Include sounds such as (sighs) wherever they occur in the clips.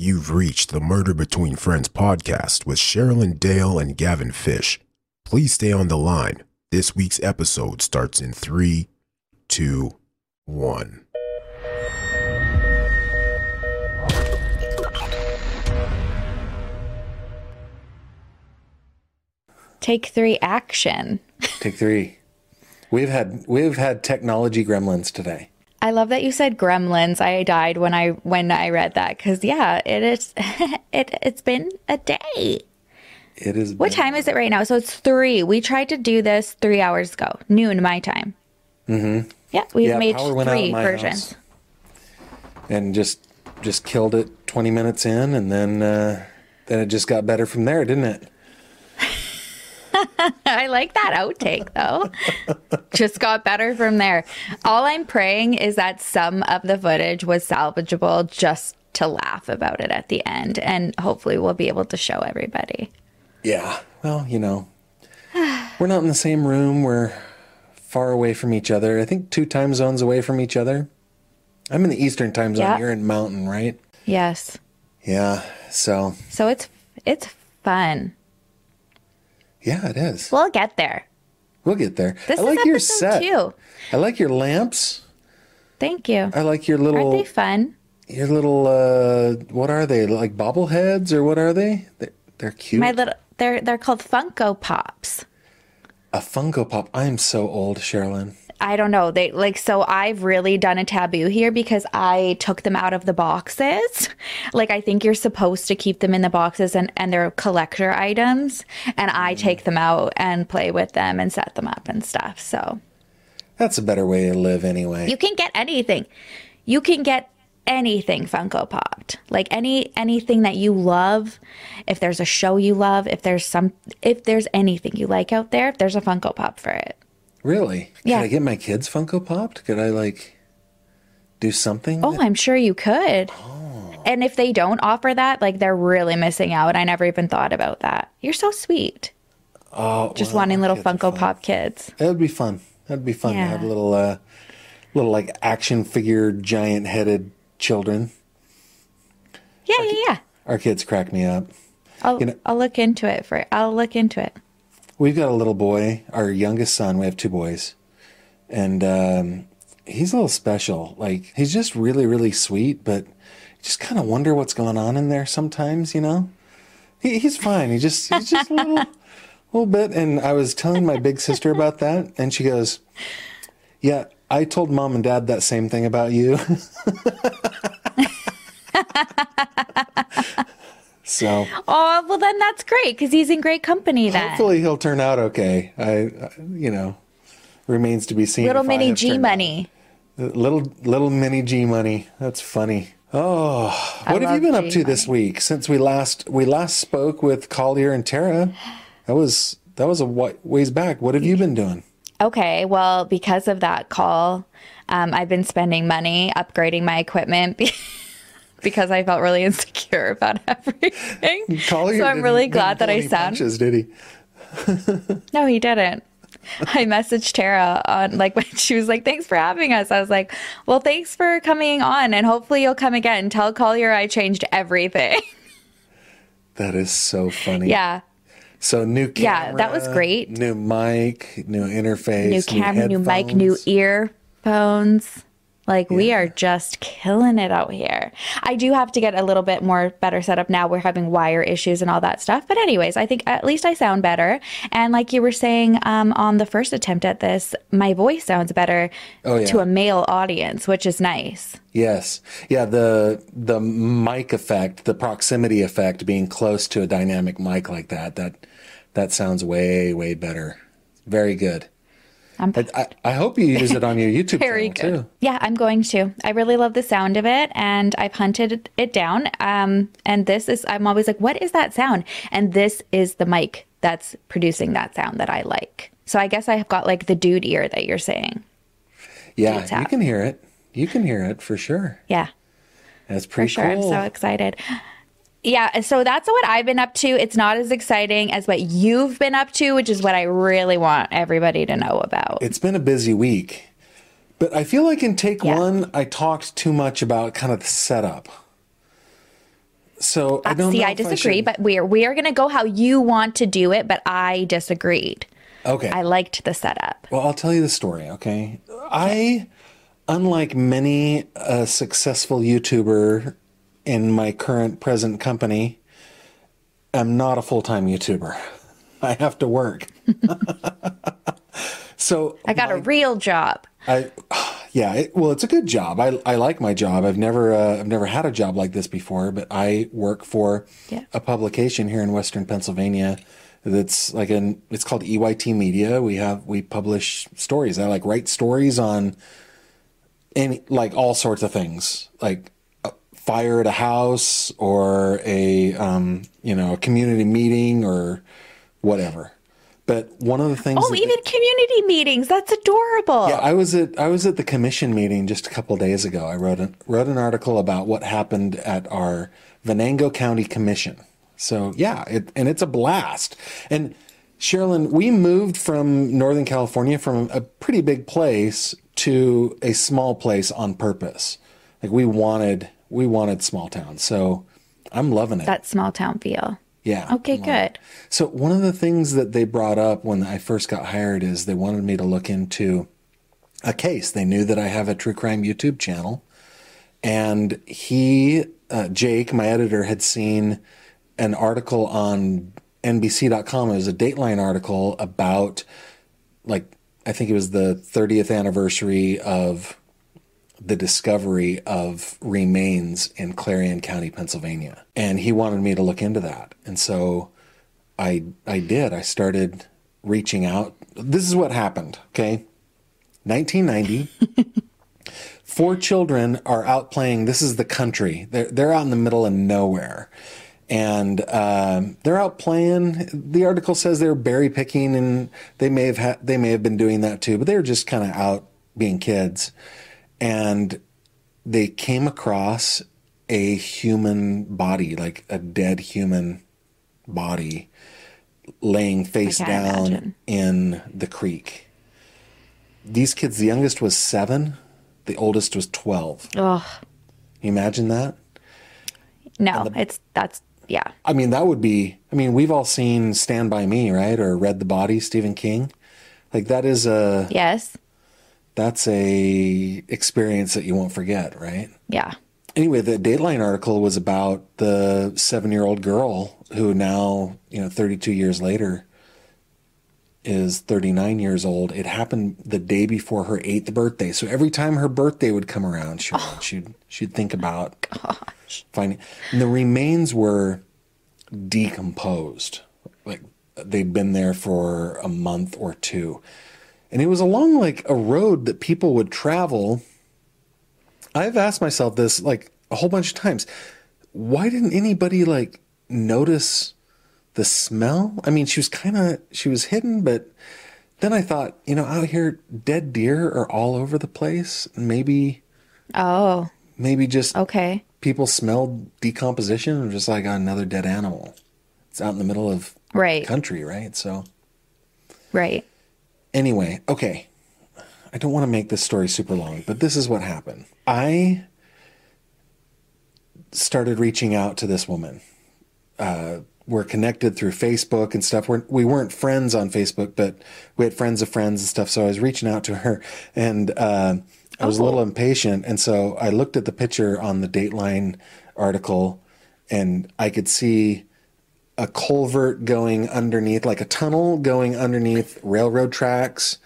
You've reached the Murder Between Friends podcast with Sherrilyn Dale and Gavin Fish. Please stay on the line. This week's episode starts in three, two, one. Take three action. Take three. We've had we've had technology gremlins today. I love that you said gremlins. I died when I when I read that because yeah, it is. (laughs) it it's been a day. It is. What time is it right now? So it's three. We tried to do this three hours ago, noon my time. Mm-hmm. Yeah, we've Yeah, made power went out three versions. And just just killed it twenty minutes in, and then uh, then it just got better from there, didn't it? (laughs) I like that outtake though. (laughs) Just got better from there. All I'm praying is that some of the footage was salvageable just to laugh about it at the end. And hopefully we'll be able to show everybody. Yeah. Well, you know, (sighs) we're not in the same room. We're far away from each other. I think two time zones away from each other. I'm in the Eastern time zone. Yeah. You're in Mountain, right? Yes. Yeah. So So it's it's fun. Yeah, it is. We'll get there. We'll get there. This I like your set. two. I like your lamps. Thank you. I like your little. Aren't they fun? your little uh what are they? Like bobbleheads or what are they? They're, they're cute. My little they're they're called Funko Pops. A Funko Pop. I'm so old, Sherrilyn. I don't know. They like so I've really done a taboo here because I took them out of the boxes. (laughs) Like I think you're supposed to keep them in the boxes and and they're collector items and I Mm. take them out and play with them and set them up and stuff. So, That's a better way to live anyway. you can get anything. You can get anything Funko Popped. Like any anything that you love. If there's a show you love, if there's some if there's anything you like out there, if there's a Funko Pop for it. Really? Yeah. Could I get my kids Funko Popped? Could I like do something? Oh, I'm sure you could. Oh. And if they don't offer that, like they're really missing out. I never even thought about that. You're so sweet. oh, Just well, wanting little Funko. Pop kids. That'd be fun. That'd be fun to have little uh little like action figure giant headed children. Yeah, yeah, yeah. Our kids crack me up. I'll You know- I'll look into it for I'll look into it. We've got a little boy, our youngest son. We have two boys, and um, he's a little special. Like he's just really, really sweet, but just kind of wonder what's going on in there sometimes. You know, he, he's fine. He just he's just a little, (laughs) little bit. And I was telling my big sister about that, and she goes, "Yeah, I told mom and dad that same thing about you." (laughs) (laughs) so Oh, well then that's great because he's in great company then. hopefully he'll turn out okay. I, you know, remains to be seen. Little mini G out. money. Little little mini G money. That's funny. Oh, what have you been up G to this week since we last we last spoke with Collier and Tara? That was that was a wa- ways back. What have you been doing? Okay, well, because of that call, um, I've been spending money upgrading my equipment (laughs) because I felt really (laughs) insecure about (laughs) everything. Collier so I'm really glad that I any punches, did he? (laughs) No, he didn't. I messaged Tara on like when she was like, "Thanks for having us." I was like, "Well, thanks for coming on, and hopefully you'll come again." Tell Collier I changed everything. That is so funny. yeah, So new camera. Yeah, that was great. New mic, new interface, new camera, new mic, new earphones. Like we are just killing it out here. I do have to get a little bit more better set up now. We're having wire issues and all that stuff. But anyways, I think at least I sound better. And like you were saying um, on the first attempt at this, my voice sounds better Oh, yeah. to a male audience, which is nice. Yes. Yeah, the the mic effect, the proximity effect being close to a dynamic mic like that, that that sounds way, way better. Very good. I'm I, I, I hope you use it on your (laughs) YouTube Very channel good. too. Yeah, I'm going to. I really love the sound of it, and I've hunted it down. Um, and this is, I'm always like, what is that sound? And this is the mic that's producing that sound that I like. So I guess I have got like the dude ear that you're saying. Yeah, you can hear it. You can hear it for sure. Yeah, That's for pretty sure. I'm so excited. Yeah, so that's what I've been up to. It's not as exciting as what you've been up to, which is what I really want everybody to know about. it's been a busy week, but I feel like in take Yeah. one, I talked too much about kind of the setup. So I don't See, I disagree, should- but we're we are going to go how you want to do it, but I disagreed. okay. I liked the setup. Well, I'll tell you the story, okay? I, unlike many a successful YouTuber in my current present company, am not a full time YouTuber. (laughs) I have to work. (laughs) so I got a real job. I, yeah, it, well, it's a good job. I, I like my job. I've never, uh, I've never had a job like this before, but I work for Yeah. a publication here in Western Pennsylvania. That's like an, it's called EYT Media. We have, we publish stories. I like write stories on any, like all sorts of things, like fire at a house or a, um, you know, a community meeting or whatever. But one of the things, Oh, that they- even community meetings. That's adorable. yeah, I was at I was at the commission meeting just a couple days ago. I wrote an wrote an article about what happened at our Venango County Commission. So yeah, it, and it's a blast. And Sherrilyn, we moved from Northern California from a pretty big place to a small place on purpose. Like we wanted we wanted small town. So I'm loving it. that small town feel. yeah. Okay, I'm good. So one of the things that they brought up when I first got hired is they wanted me to look into a case. They knew that I have a true crime YouTube channel, and he, uh, Jake, my editor, had seen an article on NBC.com. It was a Dateline article about, like, I think it was the 30th anniversary of the discovery of remains in Clarion County, Pennsylvania. And he wanted me to look into that. And so I I did. I started reaching out. This is what happened, okay? 1990. (laughs) Four children are out playing. This is the country. They're they're out in the middle of nowhere. And um, they're out playing. The article says they're berry picking, and they may have ha- they may have been doing that too. But they were just kind of out being kids, and they came across a human body, like a dead human body, laying face down imagine. in the creek. These kids, the youngest was seven, the oldest was 12. Ugh. you imagine that? No, it's that's yeah. I mean, that would be, I mean, we've all seen Stand By Me, right? Or Read the Body, Stephen King. Like that is a, Yes. That's a experience that you won't forget, right? Yeah. anyway, the Dateline article was about the seven year old girl who now, you know, 32 years later is 39 years old. It happened the day before her eighth birthday. So every time her birthday would come around, she, oh. she'd, she'd think about gosh. finding, and the remains were decomposed. Like they'd been there for a month or two. And it was along like a road that people would travel I've asked myself this like a whole bunch of times. Why didn't anybody like notice the smell? I mean, she was kind of she was hidden, but then I thought, you know, out here dead deer are all over the place. Maybe Oh, maybe just okay. people smelled decomposition and just like another dead animal. It's out in the middle of Right. country, right? So Right. Anyway, okay. I don't want to make this story super long, but this is what happened. I started reaching out to this woman. Uh, we're connected through Facebook and stuff. We're, we weren't friends on Facebook, but we had friends of friends and stuff. So I was reaching out to her, and uh, I was a little impatient, and so I looked at the picture on the Dateline article, and I could see a culvert going underneath, like a tunnel going underneath railroad tracks,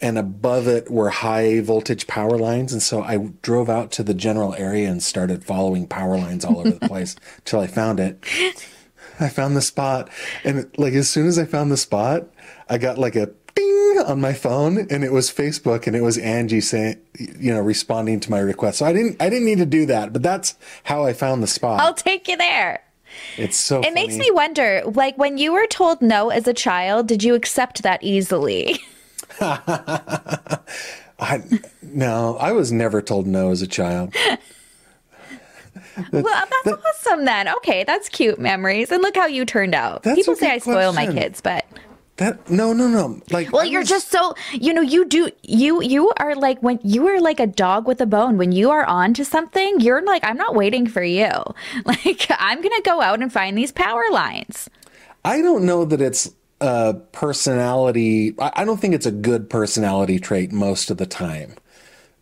and above it were high voltage power lines. And so I drove out to the general area and started following power lines all over the (laughs) place till I found it. I found the spot, and like as soon as I found the spot, I got like a ding on my phone, and it was Facebook, and it was Angie saying, you know, responding to my request. So I didn't, I didn't need to do that, but that's how I found the spot. I'll take you there. It's so. It makes me wonder, like when you were told no as a child, did you accept that easily? (laughs) (laughs) I, no, I was never told no as a child. well, that's awesome then. Okay, that's cute memories. And look how you turned out. People say I spoil my kids, but That no, no, no. Like, well, you're was- just so you know you do you you are like when you are like a dog with a bone. When you are on to something, you're like I'm not waiting for you. (laughs) Like I'm gonna go out and find these power lines. I don't know that it's a personality. I I don't think it's a good personality trait most of the time.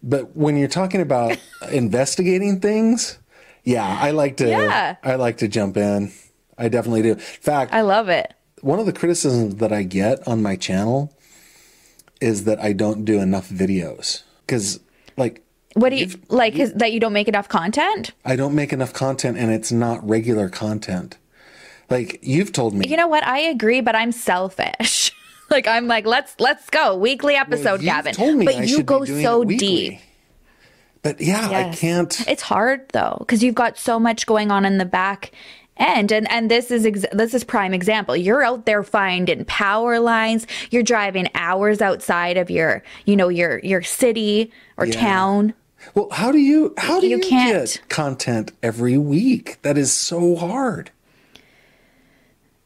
But when you're talking about (laughs) investigating things, yeah, I like to. Yeah. I like to jump in. I definitely do. In fact, I love it. One of the criticisms that I get on my channel is that I don't do enough videos because, like, What do you like? Is, that you don't make enough content? I don't make enough content and it's not regular content. Like you've told me, You know what? I agree, but I'm selfish. (laughs) like I'm like let's let's go weekly episode, you've Gavin. told me but I you go so deep. But yeah, I can't. It's hard though because you've got so much going on in the back end, and and this is ex- this is prime example. You're out there finding power lines. You're driving hours outside of your you know your your city or Yeah. town. Well, how do you how do you, You can't. get content every week? That is so hard.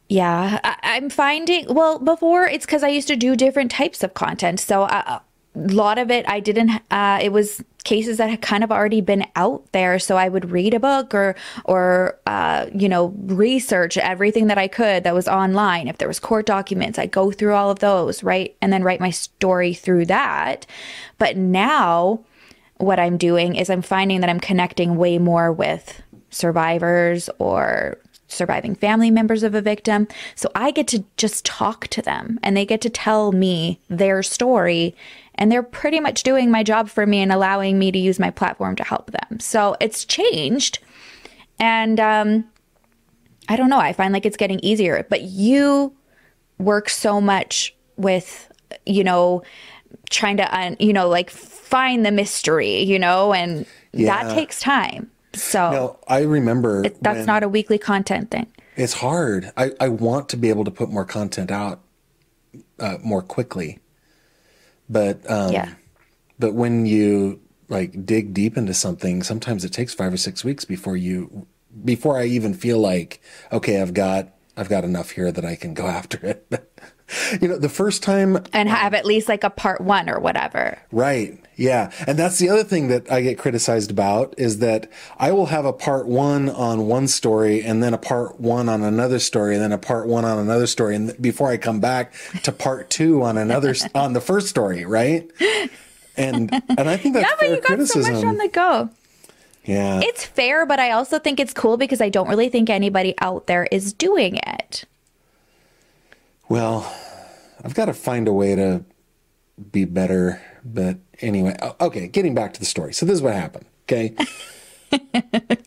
Yeah, I, I'm finding. Well, before it's because I used to do different types of content, so uh, lot of it I didn't. Uh, it was cases that had kind of already been out there, so I would read a book or or uh, you know research everything that I could that was online. If there was court documents, I'd go through all of those, right, and then write my story through that. But now, what I'm doing is I'm finding that I'm connecting way more with survivors or surviving family members of a victim. So I get to just talk to them and they get to tell me their story. And they're pretty much doing my job for me and allowing me to use my platform to help them. So it's changed. And um, I don't know. I find like it's getting easier. But you work so much with, you know, trying to, un- you know, like find the mystery, you know, and Yeah. that takes time. So No, I remember it, that's not a weekly content thing. It's hard. I, I want to be able to put more content out uh, more quickly, but um, yeah. but when you like dig deep into something, sometimes it takes five or six weeks before you before I even feel like okay, I've got I've got enough here that I can go (laughs) after it. (laughs) you know, the first time And have at least like a part one or whatever. Right. Yeah. And that's the other thing that I get criticized about is that I will have a part one on one story and then a part one on another story and then a part one on another story. And before I come back to part two on another, on the first story. Right. And, and I think that's (laughs) Yeah, but you got criticism. so much on the go. yeah. It's fair, but I also think it's cool because I don't really think anybody out there is doing it. Well, I've got to find a way to be better. But anyway, okay, getting back to the story. So this is what happened. Okay. (laughs)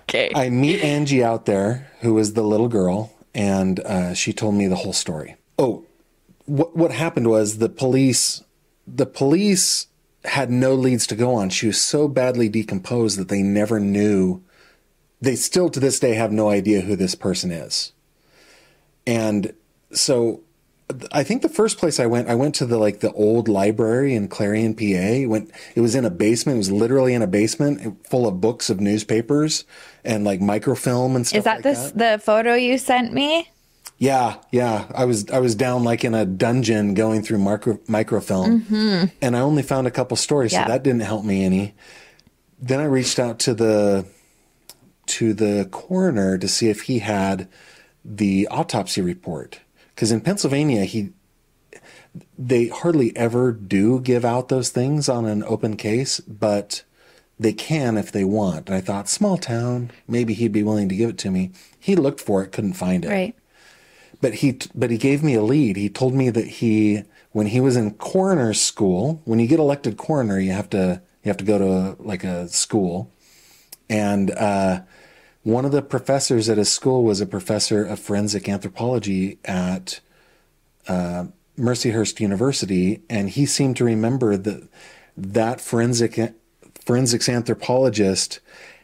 Okay. I meet Angie out there, who is the little girl, and uh, she told me the whole story. Oh, what what happened was the police, the police had no leads to go on. She was so badly decomposed that they never knew. They still to this day have no idea who this person is. And so I think the first place I went, I went to the like the old library in Clarion, PA. Went, it was in a basement. It was literally in a basement full of books of newspapers and like microfilm and stuff. Is that like this that. the photo you sent me? Yeah, yeah. I was I was down like in a dungeon going through micro, microfilm, mm-hmm. and I only found a couple stories, Yeah. so that didn't help me any. Then I reached out to the to the coroner to see if he had the autopsy report, because in Pennsylvania he they hardly ever do give out those things on an open case, but they can if they want. And I thought, small town, maybe he'd be willing to give it to me. He looked for it, couldn't find it. Right. But he but he gave me a lead. He told me that he when he was in coroner school, when you get elected coroner, you have to you have to go to a, like a school. And uh, one of the professors at his school was a professor of forensic anthropology at uh, Mercyhurst University, and he seemed to remember that that forensic forensics anthropologist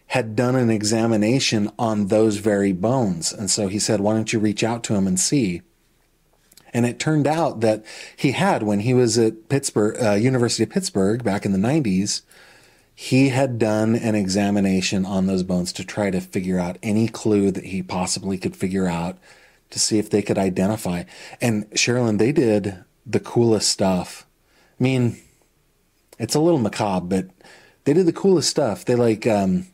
had done an examination on those very bones. And so he said, Why don't you reach out to him and see? And it turned out that he had, when he was at Pittsburgh, uh, University of Pittsburgh back in the 90s, he had done an examination on those bones to try to figure out any clue that he possibly could figure out to see if they could identify. And Sherrilyn, they did the coolest stuff. I mean, it's a little macabre, but they did the coolest stuff. They like, um,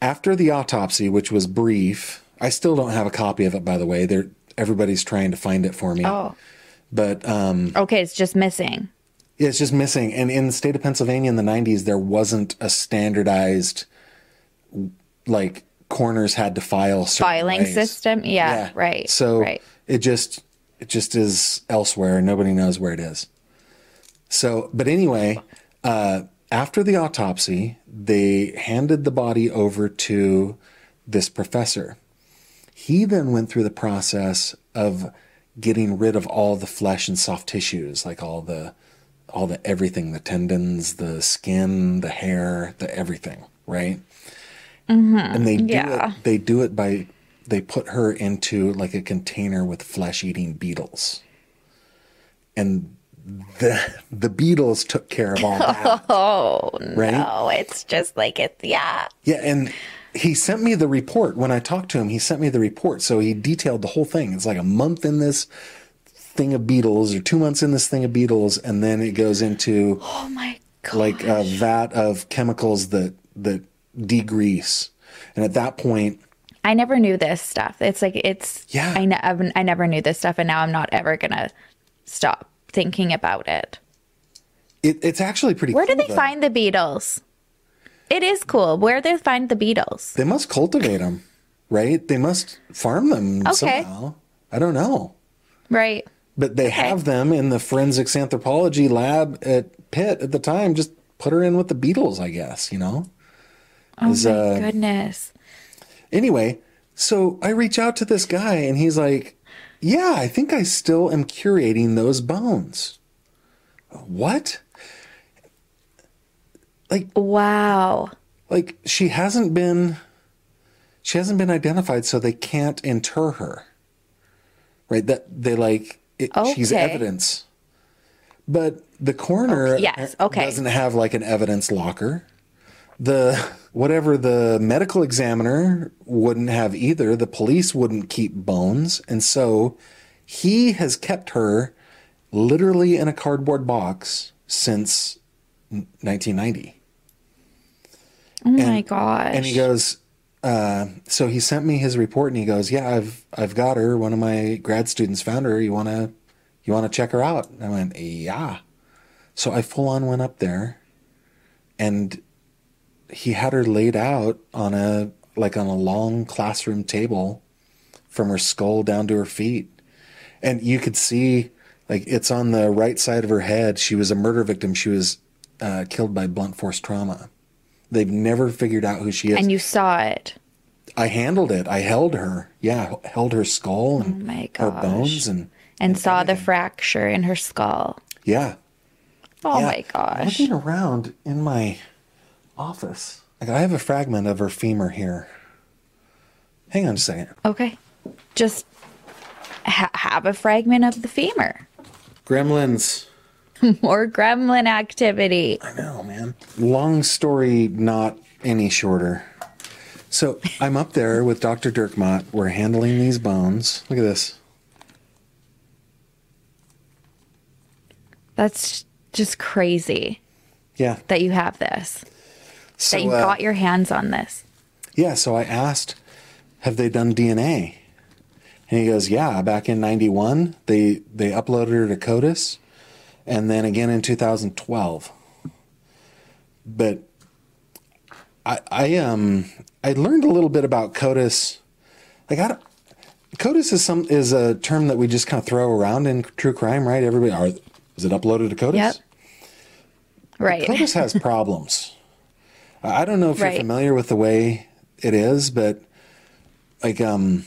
after the autopsy, which was brief, I still don't have a copy of it, by the way. They're, everybody's trying to find it for me. Oh. But um, Okay, it's just missing. Yeah, it's just missing. And in the state of Pennsylvania in the 90s, there wasn't a standardized, like, coroners had to file certain Filing ways. system. Yeah, right. So right. it just it just is elsewhere. Nobody knows where it is. So, but anyway, uh, after the autopsy, they handed the body over to this professor. He then went through the process of getting rid of all the flesh and soft tissues, like all the all the everything, the tendons, the skin, the hair, the everything, right? Mm-hmm. and they do yeah. it they do it by they put her into like a container with flesh eating beetles. And the the beetles took care of all that. (laughs) Oh right? no, it's just like it's yeah. yeah and he sent me the report. When i talked to him he sent me the report. So he detailed the whole thing. It's like a month in this thing of beetles or two months in this thing of beetles and then it goes into Oh my god. like a vat of chemicals that that degrease and at that point I never knew this stuff. It's like it's Yeah. I, ne- I never knew this stuff, and now I'm not ever gonna stop thinking about it. it, it's actually pretty Where do they though. find the beetles? It is cool. Where do they find the beetles? They must cultivate them, right? They must farm them Okay. somehow. I don't know. Right. But they have them in the forensics anthropology lab at Pitt at the time. Just put her in with the beetles, I guess, you know? Oh my uh, goodness. Anyway, so I reach out to this guy and he's like, Yeah, I think I still am curating those bones. What? Like, Wow. like she hasn't been she hasn't been identified so they can't inter her right that they like it, she's evidence. But the coroner Okay, yes, okay. doesn't have like an evidence locker. The whatever the medical examiner wouldn't have either the police wouldn't keep bones. And so he has kept her literally in a cardboard box since 1990 Oh my gosh. and he goes, uh, so he sent me his report and he goes, yeah, I've, I've got her. One of my grad students found her. You want to, you want to check her out? I went, yeah. So I full on went up there and he had her laid out on a, like on a long classroom table from her skull down to her feet. And you could see, like, it's on the right side of her head. She was a murder victim. She was uh, killed by blunt force trauma. They've never figured out who she is. and you saw it. I handled it. I held her. Yeah, held her skull and Oh her bones and And saw the fracture in her skull. yeah. Oh yeah. my gosh. Looking around in my office, like I have a fragment of her femur here. Hang on a second. Okay. Just ha- have a fragment of the femur. Gremlins. (laughs) More gremlin activity. I know, man. Long story, not any shorter. So I'm up there with Dr. Dirkmaat. We're handling these bones. Look at this. That's just crazy Yeah. that you have this. So, that you uh, got your hands on this. Yeah, so I asked, have they done DNA? And he goes, yeah, back in 91, they, they uploaded her to CODIS and then again in 2012. But I, I, um, I learned a little bit about CODIS. Like, I don't, CODIS is some, is a term that we just kind of throw around in true crime, right? Everybody, are, is it uploaded to CODIS? Yep. Right. CODIS has (laughs) problems. I don't know if Right. you're familiar with the way it is, but like um,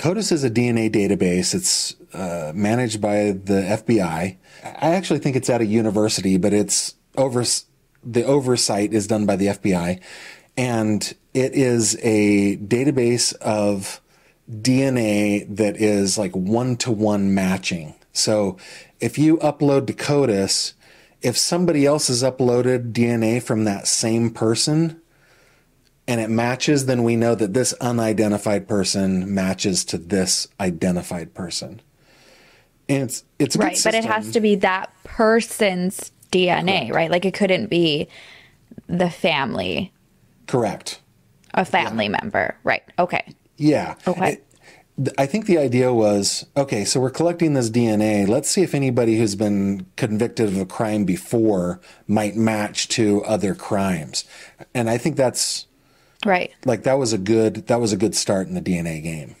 CODIS is a DNA database. It's uh, managed by the FBI. I actually think it's at a university, but it's over the oversight is done by the FBI, and it is a database of DNA that is like one to one matching. So if you upload to CODIS, if somebody else has uploaded DNA from that same person and it matches, then we know that this unidentified person matches to this identified person. And it's it's a good right, but it has to be that person's DNA, right? Like it couldn't be the family, correct. a family member, right? Okay. Yeah. Okay. It- I think the idea was okay, so we're collecting this DNA. Let's see if anybody who's been convicted of a crime before might match to other crimes. And I think that's Right. like that was a good that was a good start in the DNA game.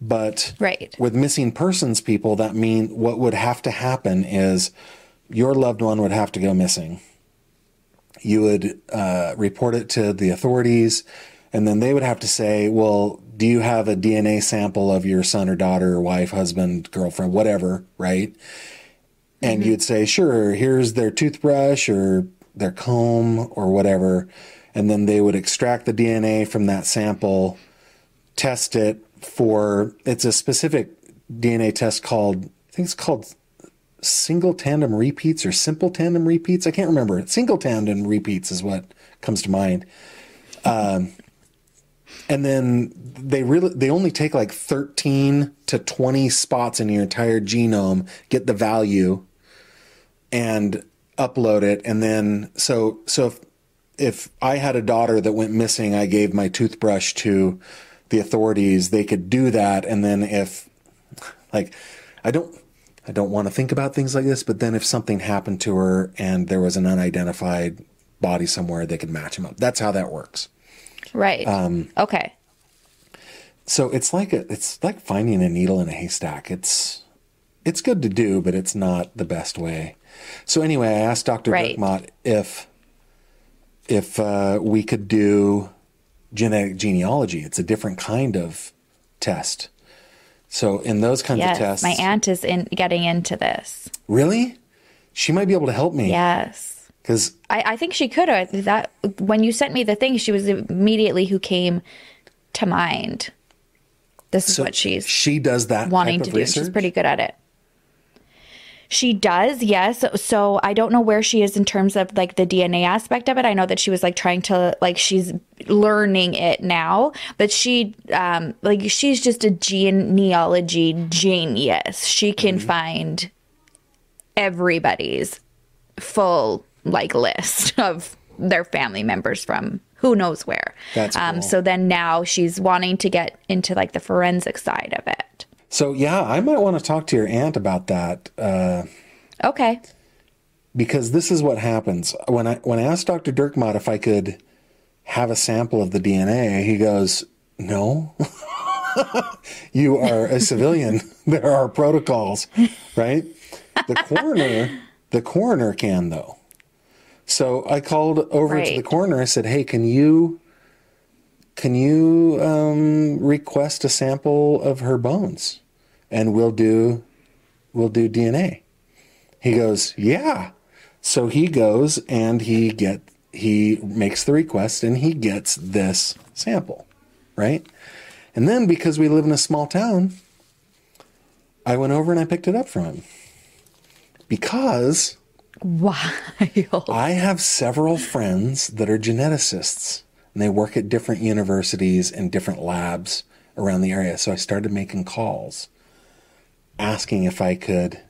But Right. with missing persons people, that mean what would have to happen is your loved one would have to go missing. You would uh, report it to the authorities, and then they would have to say, "Well, do you have a DNA sample of your son or daughter, or wife, husband, girlfriend, whatever?" Right? And you'd say, "Sure. Here's their toothbrush or their comb or whatever," and then they would extract the DNA from that sample test it for it's a specific DNA test called I think it's called single tandem repeats or simple tandem repeats. I can't remember. Single tandem repeats is what comes to mind. Um, and then they really they only take like 13 to 20 spots in your entire genome, get the value and upload it and then so so if if I had a daughter that went missing, I gave my toothbrush to the authorities, they could do that. And then if, like, I don't, I don't want to think about things like this, but then if something happened to her and there was an unidentified body somewhere, they could match him up. That's how that works. Right. Um, okay. So it's like a, it's like finding a needle in a haystack. It's, it's good to do, but it's not the best way. So anyway, I asked Dr. Right. Dirkmaat if if uh, we could do genetic genealogy. It's a different kind of test. So in those kinds Yes. of tests, My aunt is in getting into this. really, she might be able to help me. Yes. because I, I think she could. That when you sent me the thing, she was immediately who came to mind. This is so what she's she does that wanting type to do. She's pretty good at it. She does, yes. So I don't know where she is in terms of like the DNA aspect of it. I know that she was like trying to like she's learning it now, but she um like she's just a genealogy genius. She can Mm-hmm. find everybody's full like list (laughs) of their family members from who knows where. That's um so then now she's wanting to get into like the forensic side of it. So yeah, I might want to talk to your aunt about that uh, Okay. because this is what happens when I when I asked Dr. Dirkmaat if I could have a sample of the DNA. He goes, "No, (laughs) you are a civilian. (laughs) there are protocols, right? The coroner, the coroner can though." So I called over to the coroner. I said, "Hey, can you can you um, request a sample of her bones, and we'll do we'll do DNA." He goes, "Yeah." So he goes and he get he makes the request and he gets this sample, right? And then because we live in a small town, I went over and I picked it up from him. Because Wild. (laughs) I have several friends that are geneticists and they work at different universities and different labs around the area. So I started making calls asking if I could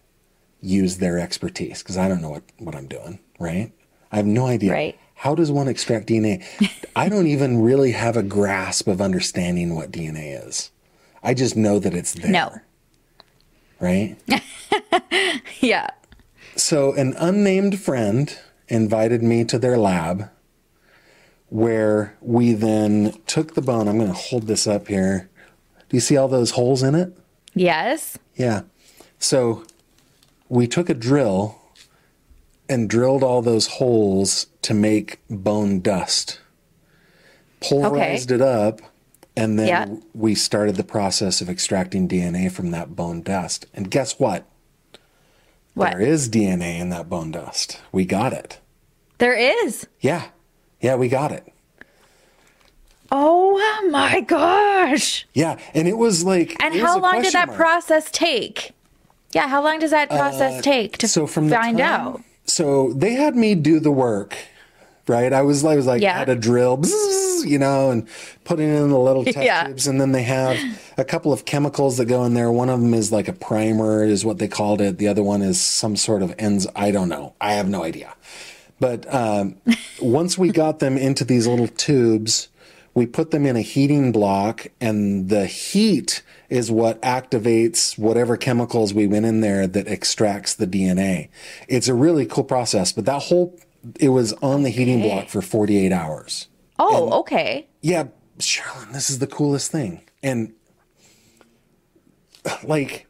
use their expertise because I don't know what, what I'm doing, right? I have no idea. Right. How does one extract DNA? I don't (laughs) even really have a grasp of understanding what DNA is. I just know that it's there. No. Right? (laughs) Yeah. So, an unnamed friend invited me to their lab where we then took the bone. I'm going to hold this up here. Do you see all those holes in it? Yes. Yeah. So, we took a drill and drilled all those holes to make bone dust. Polarized it up, and then Yeah. we started the process of extracting DNA from that bone dust. And guess what? What? There is DNA in that bone dust. We got it. There is. Yeah. Yeah, we got it. Oh my gosh. Yeah. And it was like. And how long did that mark. process take? Yeah, how long does that process take to Uh, so from find time- out? So they had me do the work, right? I was I was like Yeah. had a drill, bzzz, you know, and putting in the little (laughs) test Yeah. tubes, and then they have a couple of chemicals that go in there. One of them is like a primer, is what they called it. The other one is some sort of ends. I don't know. I have no idea. But um, once we got them into these little tubes, we put them in a heating block, and the heat is what activates whatever chemicals we went in there that extracts the DNA. It's a really cool process, but that whole it was on the heating block for 48 hours. Oh, okay. Yeah, Sherrilyn, this is the coolest thing. And like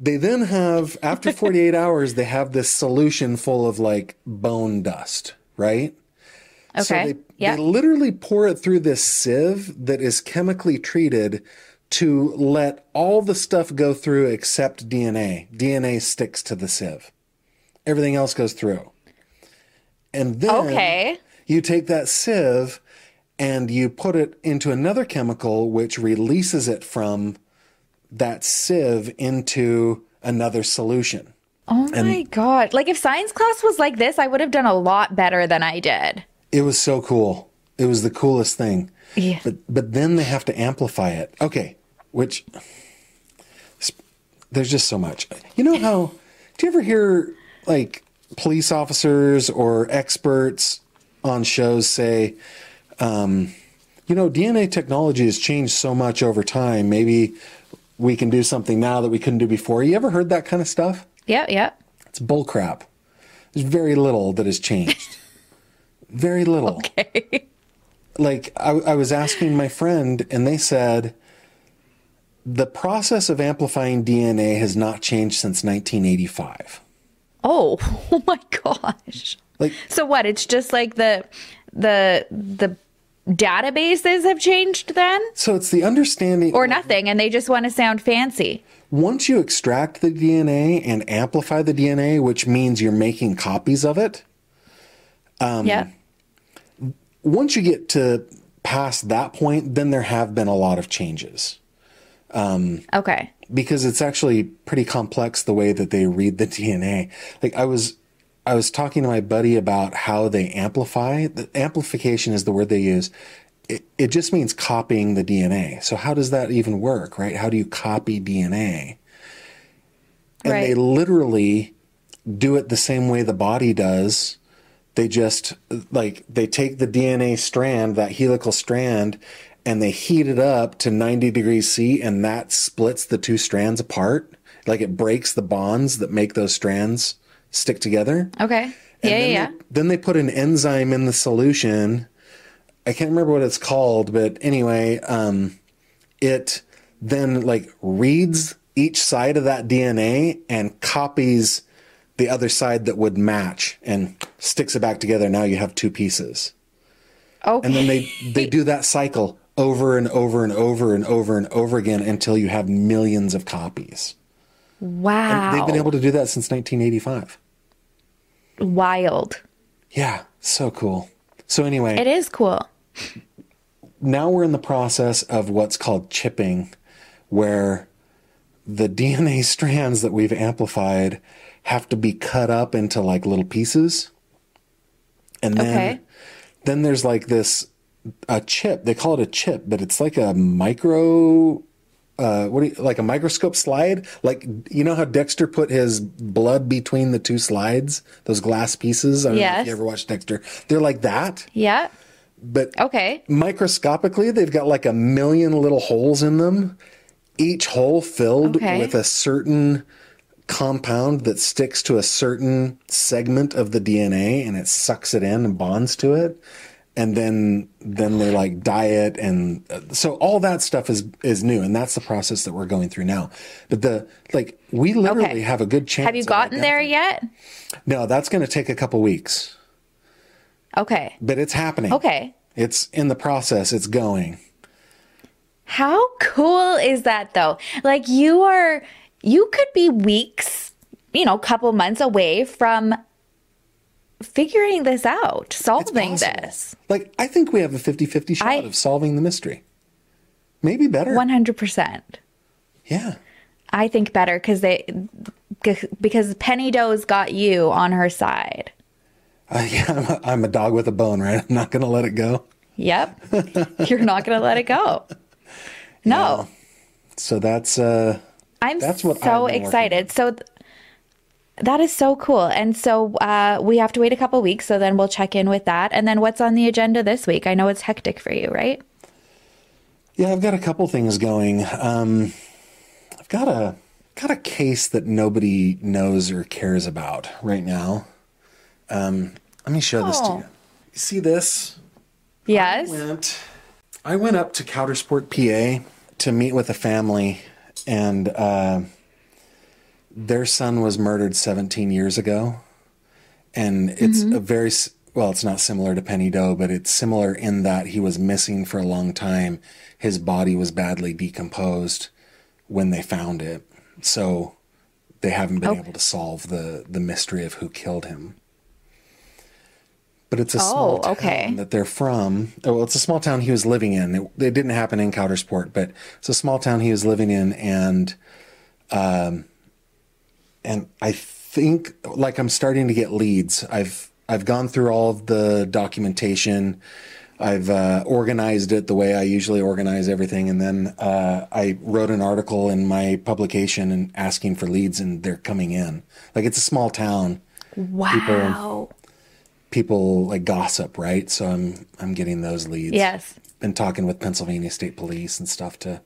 they then have after (laughs) 48 hours they have this solution full of like bone dust, right? So Okay. they, yeah. they literally pour it through this sieve that is chemically treated to let all the stuff go through except DNA. DNA sticks to the sieve. Everything else goes through. And then Okay. you take that sieve and you put it into another chemical which releases it from that sieve into another solution. Oh my god. Like if science class was like this, I would have done a lot better than I did. It was so cool. It was the coolest thing. Yeah. But but then they have to amplify it. Okay, which there's just so much. You know how do you ever hear like police officers or experts on shows say um, you know, DNA technology has changed so much over time. Maybe we can do something now that we couldn't do before. You ever heard that kind of stuff? Yeah, yeah. It's bullcrap. There's very little that has changed. (laughs) very little. Okay. Like I, I was asking my friend, and they said the process of amplifying DNA has not changed since 1985. Oh, (laughs) oh my gosh. Like So what? It's just like the the the databases have changed then so, it's the understanding. or nothing and they just want to sound fancy. once you extract the DNA and amplify the DNA, which means you're making copies of it, Um, yeah. once you get to past that point, then there have been a lot of changes Um, Okay. because it's actually pretty complex the way that they read the (laughs) DNA. Like I was, I was talking to my buddy about how they amplify. The amplification is the word they use. It, it just means copying the DNA. So how does that even work, right? How do you copy DNA? And they literally do it the same way the body does. They just like they take the DNA strand, that helical strand, and they heat it up to 90 degrees C, and that splits the two strands apart. Like it breaks the bonds that make those strands stick together. Okay. And Yeah, yeah, then yeah. They, then they put an enzyme in the solution. I can't remember what it's called, but anyway, um, it then like reads each side of that DNA and copies the other side that would match and sticks it back together. Now you have two pieces. Okay. And then they, they do that cycle over and over and over and over and over again until you have millions of copies. wow. They've been able to do that since 1985. Wild. Yeah, so cool. So anyway, It is cool. now we're in the process of what's called chipping, where the (laughs) DNA strands that we've amplified have to be cut up into like little pieces. And then Okay. then there's like this a chip. They call it a chip, but it's like a micro uh, what do you, like a microscope slide? Like you know how Dexter put his blood between the two slides, those glass pieces. I don't know if Yes. you ever watched Dexter. They're like that Yeah. but Okay. microscopically, they've got like a million little holes in them, each hole filled Okay. with a certain compound that sticks to a certain segment of the DNA and it sucks it in and bonds to it. And then, then they like diet. And uh, so all that stuff is, is new. And that's the process that we're going through now. But the, like, we literally Okay. have a good chance. Have you gotten there yet? No, that's going to take a couple weeks, Okay. but it's happening. Okay. It's in the process. It's going. How cool is that though? Like you are you could be weeks, you know, couple months away from figuring this out, solving this. Like, I think we have a 50 50 shot I- of solving the mystery. Maybe better. 100%. Yeah. I think better cuz they because Penny Doe's got you on her side. Uh, (laughs) yeah, I'm a, I'm a dog with a bone, right? I'm not going to let it go. Yep. (laughs) You're not going to let it go. No. So that's, uh, I'm That's what so excited. So th- that is so cool. And so uh, we have to wait a couple weeks. So then we'll check in with that. And then what's on the agenda this week? I know it's hectic for you, right? yeah, I've got a couple things going. Um, I've got a, got a case that nobody knows or cares about right now. Um, let me show this to Oh. you. You see this? Yes. I went I went up to Coudersport, PA to meet with a family and uh, their son was murdered 17 years ago and it's a very well it's not similar to Penny Doe but it's similar in that he was missing for a long time his body was badly decomposed when they found it so they haven't been Oh. able to solve the the mystery of who killed him but it's a Oh, small town okay. that they're from. Oh, well, it's a small town he was living in. It, it didn't happen in Coudersport, but it's a small town he was living in, and um, and I think like I'm starting to get leads. I've I've gone through all of the documentation. I've uh, organized it the way I usually organize everything, and then uh, I wrote an article in my publication and asking for leads, and they're coming in. Like it's a small town Wow. people like gossip, right? So I'm I'm getting those leads. Yes. Been talking with Pennsylvania State Police and stuff to,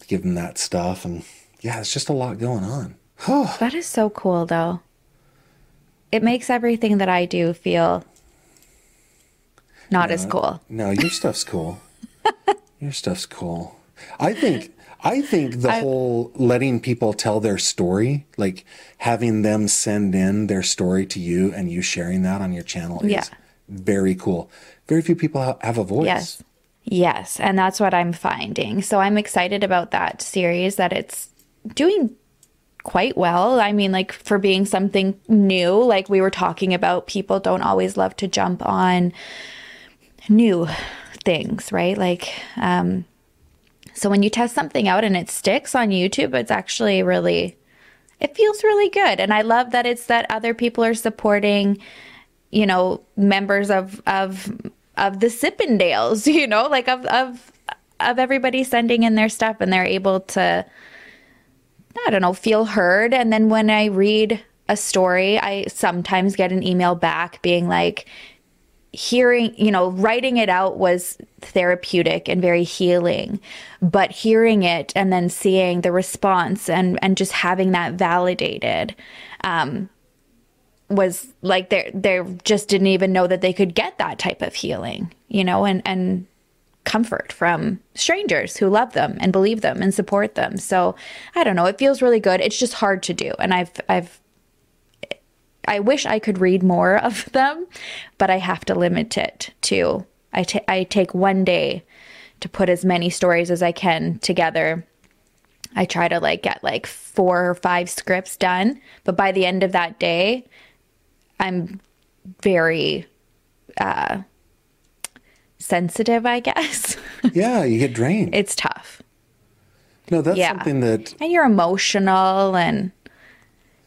to give them that stuff, and yeah, it's just a lot going on. (sighs) That is so cool, though. It makes everything that I do feel not as cool. No, your stuff's cool. (laughs) your stuff's cool. I think I think the whole letting people tell their story, like having them send in their story to you and you sharing that on your channel is Yeah. very cool. Very few people have a voice. Yes. Yes. And that's what I'm finding. So I'm excited about that series that it's doing quite well. I mean, like for being something new, like we were talking about, people don't always love to jump on new things, right? Like, um, so when you test something out and it sticks on YouTube, it's actually really, it feels really good. And I love that it's that other people are supporting you know, members of of of the Sippendales, (laughs) you know, like of of of everybody sending in their stuff and they're able to I don't know, feel heard. And then when I read a story, I sometimes get an email back being like hearing, you know, writing it out was therapeutic and very healing, but hearing it and then seeing the response and and just having that validated um was like they they just didn't even know that they could get that type of healing, you know, and and comfort from strangers who love them and believe them and support them. So I don't know, it feels really good. It's just hard to do, and I've I've I wish I could read more (laughs) of them, but I have to limit it to I ta- I take one day to put as many stories as I can together. I try to like get like four or five scripts done, but by the end of that day, I'm very uh sensitive, I guess. (laughs) Yeah, you get drained. it's tough. no, that's yeah. something that And you're emotional and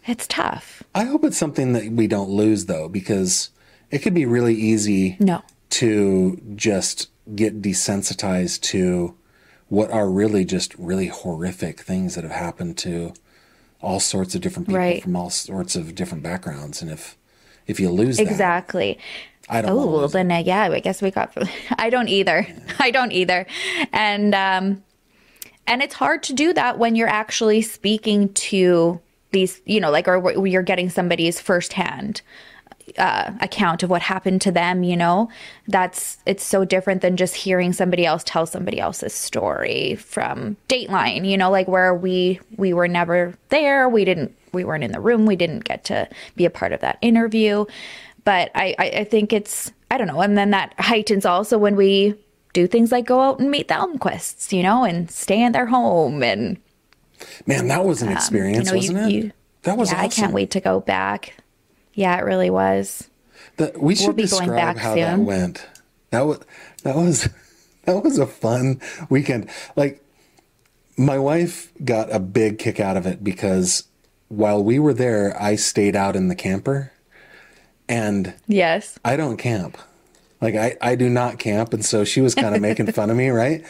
it's tough. I hope it's something that we don't lose though, because it could be really easy No. to just get desensitized to what are really just really horrific things that have happened to all sorts of different people Right. from all sorts of different backgrounds. And if if you lose that, Exactly. I don't Oh, well, then uh, yeah, I guess we got. (laughs) I don't either. I don't either, and um, and it's hard to do that when you're actually speaking to these, you know, like or you're getting somebody's firsthand uh, account of what happened to them. You know, that's it's so different than just hearing somebody else tell somebody else's story from Dateline. You know, like where we we were never there. We didn't. We weren't in the room. We didn't get to be a part of that interview. But I, I, I think it's I don't know, and then that heightens also when we do things like go out and meet the Elmquists, you know, and stay in their home and Man, that was an experience, Um, you know, wasn't it? you- that was yeah, awesome. I can't wait to go back. Yeah, it really was. The, we should be going describe back how that went. That was that was (laughs) that was a fun weekend. Like my wife got a big kick out of it because while we were there, I stayed out in the camper, and Yes. I don't camp. Like I, I do not camp, and so she was kind of making fun of me, (laughs) right?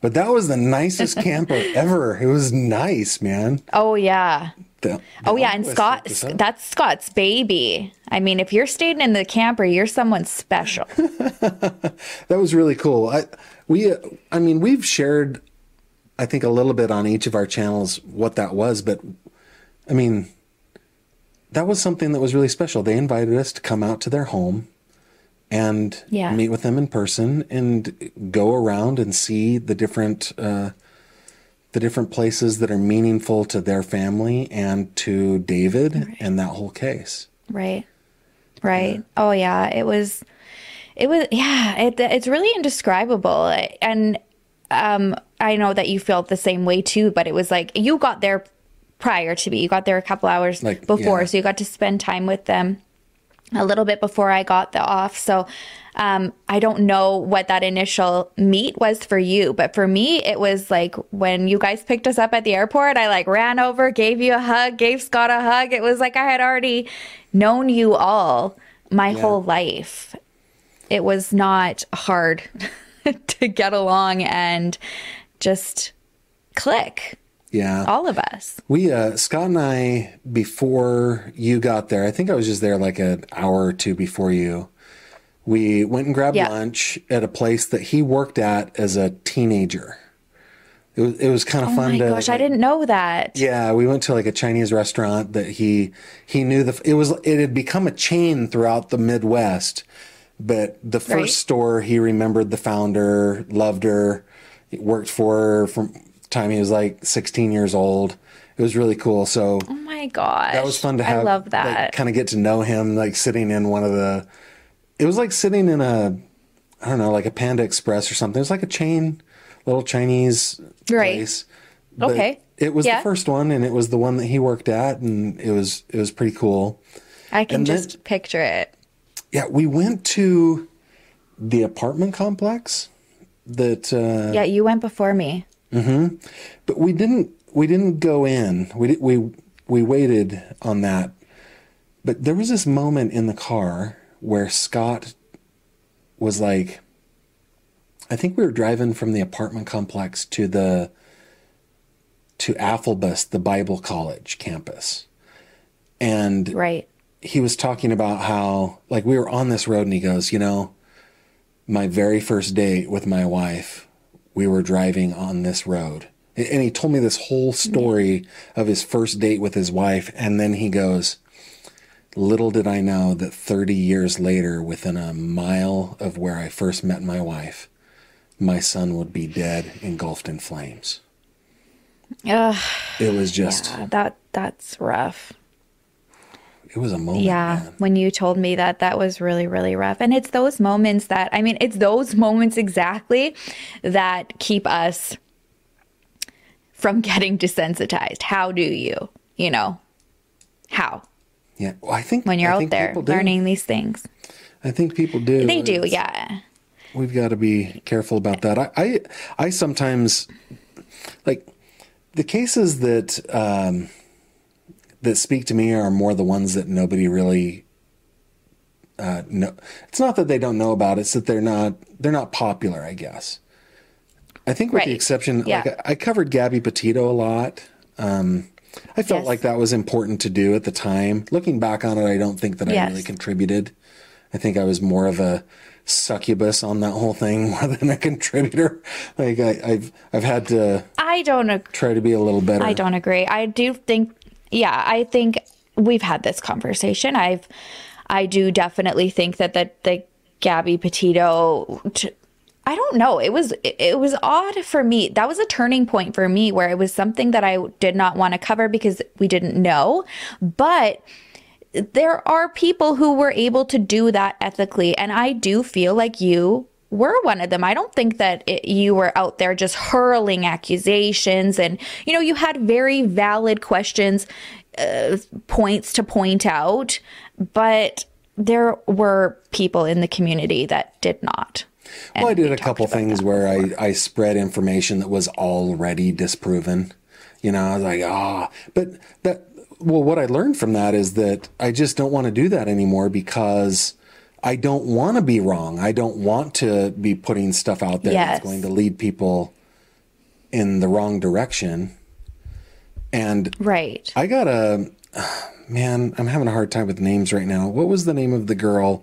But that was the nicest camper ever. It was nice, man. Oh yeah. The- Oh yeah, and Scott hooked us up. that's Scott's baby. I mean, if you're staying in the camper, you're someone special. (laughs) That was really cool. I we I mean we've shared I think a little bit on each of our channels what that was, but I mean that was something that was really special. They invited us to come out to their home and Yeah. meet with them in person and go around and see the different uh, the different places that are meaningful to their family and to David and that whole case. Right. Right. Oh yeah, it was it was yeah, it, it's really indescribable. And um I know that you felt the same way too, but it was like you got there prior to me. You got there a couple hours Like, before, yeah. so you got to spend time with them a little bit before I got the off. So um, I don't know what that initial meet was for you, but for me, it was like when you guys picked us up at the airport, I like ran over, gave you a hug, gave Scott a hug. It was like I had already known you all my whole life. It was not hard (laughs) to get along and just click, Yeah. all of us. We uh Scott and I before you got there, I think I was just there like an hour or two before you. We went and grabbed Yeah. lunch at a place that he worked at as a teenager. It was it was kind of Oh fun my to gosh, I didn't know that. Yeah, we went to like a Chinese restaurant that he he knew the it was it had become a chain throughout the Midwest. But the first Right. store he remembered the founder, loved her, worked for her from time he was like 16 years old. It was really cool. So Oh my gosh. that was fun to have. I love that. kind of get to know him, like sitting in one of the. It was like sitting in a, I don't know, like a Panda Express or something. It was like a chain, little Chinese Right. place. But Okay. It was Yeah. the first one, and it was the one that he worked at, and it was it was pretty cool. I can And then- just picture it. Yeah, we went to the apartment complex that. Uh, Yeah, you went before me. Mm-hmm. but we didn't we didn't go in. We di- we we waited on that. But there was this moment in the car where Scott was like I think we were driving from the apartment complex to the to Afflebus the Bible College campus. And Right. he was talking about how like we were on this road and he goes, you know, my very first date with my wife, we were driving on this road. And he told me this whole story of his first date with his wife and then he goes, little did I know that 30 years later within a mile of where I first met my wife, my son would be dead engulfed in flames. Ugh, It was just yeah, that that's rough. It was a moment. Yeah, man. when you told me that, that was really, really rough. And it's those moments that, I mean, it's those moments exactly that keep us from getting desensitized. How do you, you know, how? Yeah. Well, I think When you're I out there learning these things. I think people do. They do, It's- yeah. We've got to be careful about that. I, I, I sometimes like the cases that um, that speak to me are more the ones that nobody really uh, know. It's not that they don't know about; it's that they're not they're not popular. I guess. I think with the exception, Yeah. like I, I covered Gabby Petito a lot. Um, I felt Yes. like that was important to do at the time. Looking back on it, I don't think that I really contributed I think I was more of a succubus on that whole thing (laughs) more than a contributor. Like I, I've I've had to I don't agree. try to be a little better. I don't agree. I do think, yeah, I think we've had this conversation. I've, I do definitely think that the the Gabby Petito. T- I don't know. It was it was odd for me. That was a turning point for me where it was something that I did not want to cover because we didn't know, but there are people who were able to do that ethically. And I do feel like you were one of them. I don't think that it, you were out there just hurling accusations. And, you know, you had very valid questions, uh, points to point out, but there were people in the community that did not. Well, I did we a couple things where before. I, I spread information that was already disproven. You know, I was like, ah, but that, well, what I learned from that is that I just don't want to do that anymore because I don't want to be wrong. I don't want to be putting stuff out there Yes. that's going to lead people in the wrong direction. And Right. I got a man. I'm having a hard time with names right now. What was the name of the girl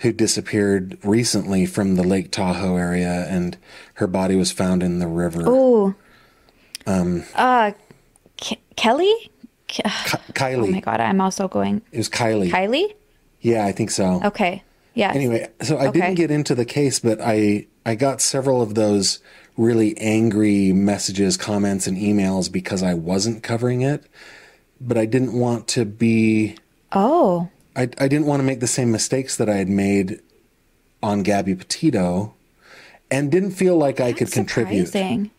who disappeared recently from the Lake Tahoe area, and her body was found in the river? Oh, Um, uh, Ke- Kelly? Ke- Kylie. Oh my God. I'm also going. It was Kylie. Kylie? Yeah, I think so. Okay. Yeah. Anyway, so I Okay. didn't get into the case, but I I got several of those really angry messages, comments, and emails because I wasn't covering it, but I didn't want to be. Oh. I, I didn't want to make the same mistakes that I had made on Gabby Petito and didn't feel like I could contribute. Surprising.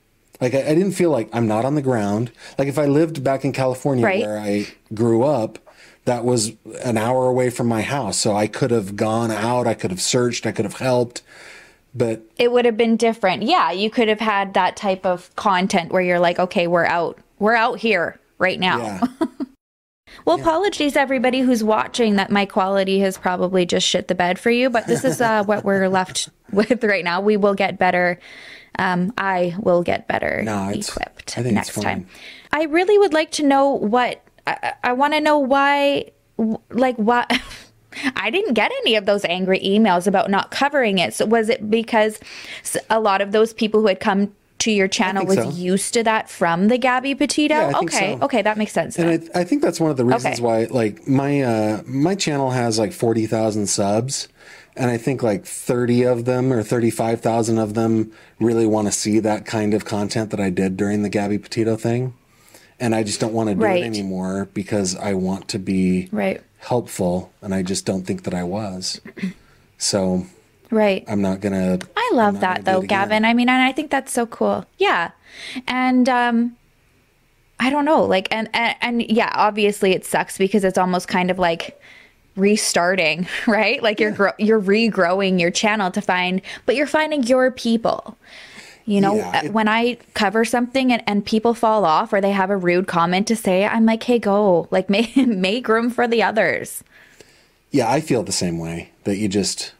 Like, I, I didn't feel like I'm not on the ground. Like, if I lived back in California Right. where I grew up, that was an hour away from my house. So I could have gone out, I could have searched, I could have helped. But it would have been different. Yeah, you could have had that type of content where you're like, okay, we're out, we're out here right now. yeah, (laughs) Well, apologies everybody who's watching that my quality has probably just shit the bed for you, but this is uh, what we're left (laughs) with right now. We will get better. Um, I will get better No, equipped I think it's next time. I really would like to know what I, I want to know why, like why. (laughs) I didn't get any of those angry emails about not covering it. So was it because a lot of those people who had come to your channel was so. used to that from the Gabby Petito? Yeah, okay, so. okay, that makes sense. and. I, I think that's one of the reasons Okay. why, like, my uh, my channel has like forty thousand subs, and I think like thirty of them or thirty five thousand of them really want to see that kind of content that I did during the Gabby Petito thing, and I just don't want to do Right. it anymore because I want to be Right. helpful, and I just don't think that I was. (clears throat) So right. I'm not gonna. I love that though. Gavin. I mean, and I think that's so cool. Yeah. And um I don't know, like and and, and yeah, obviously it sucks because it's almost kind of like restarting, (laughs) right? Like you're gro- you're regrowing your channel to find but you're finding your people. You know, Yeah, it- when I cover something and, and people fall off or they have a rude comment to say, I'm like, hey, go. Like, (laughs) make, make room for the others. Yeah, I feel the same way. That you just,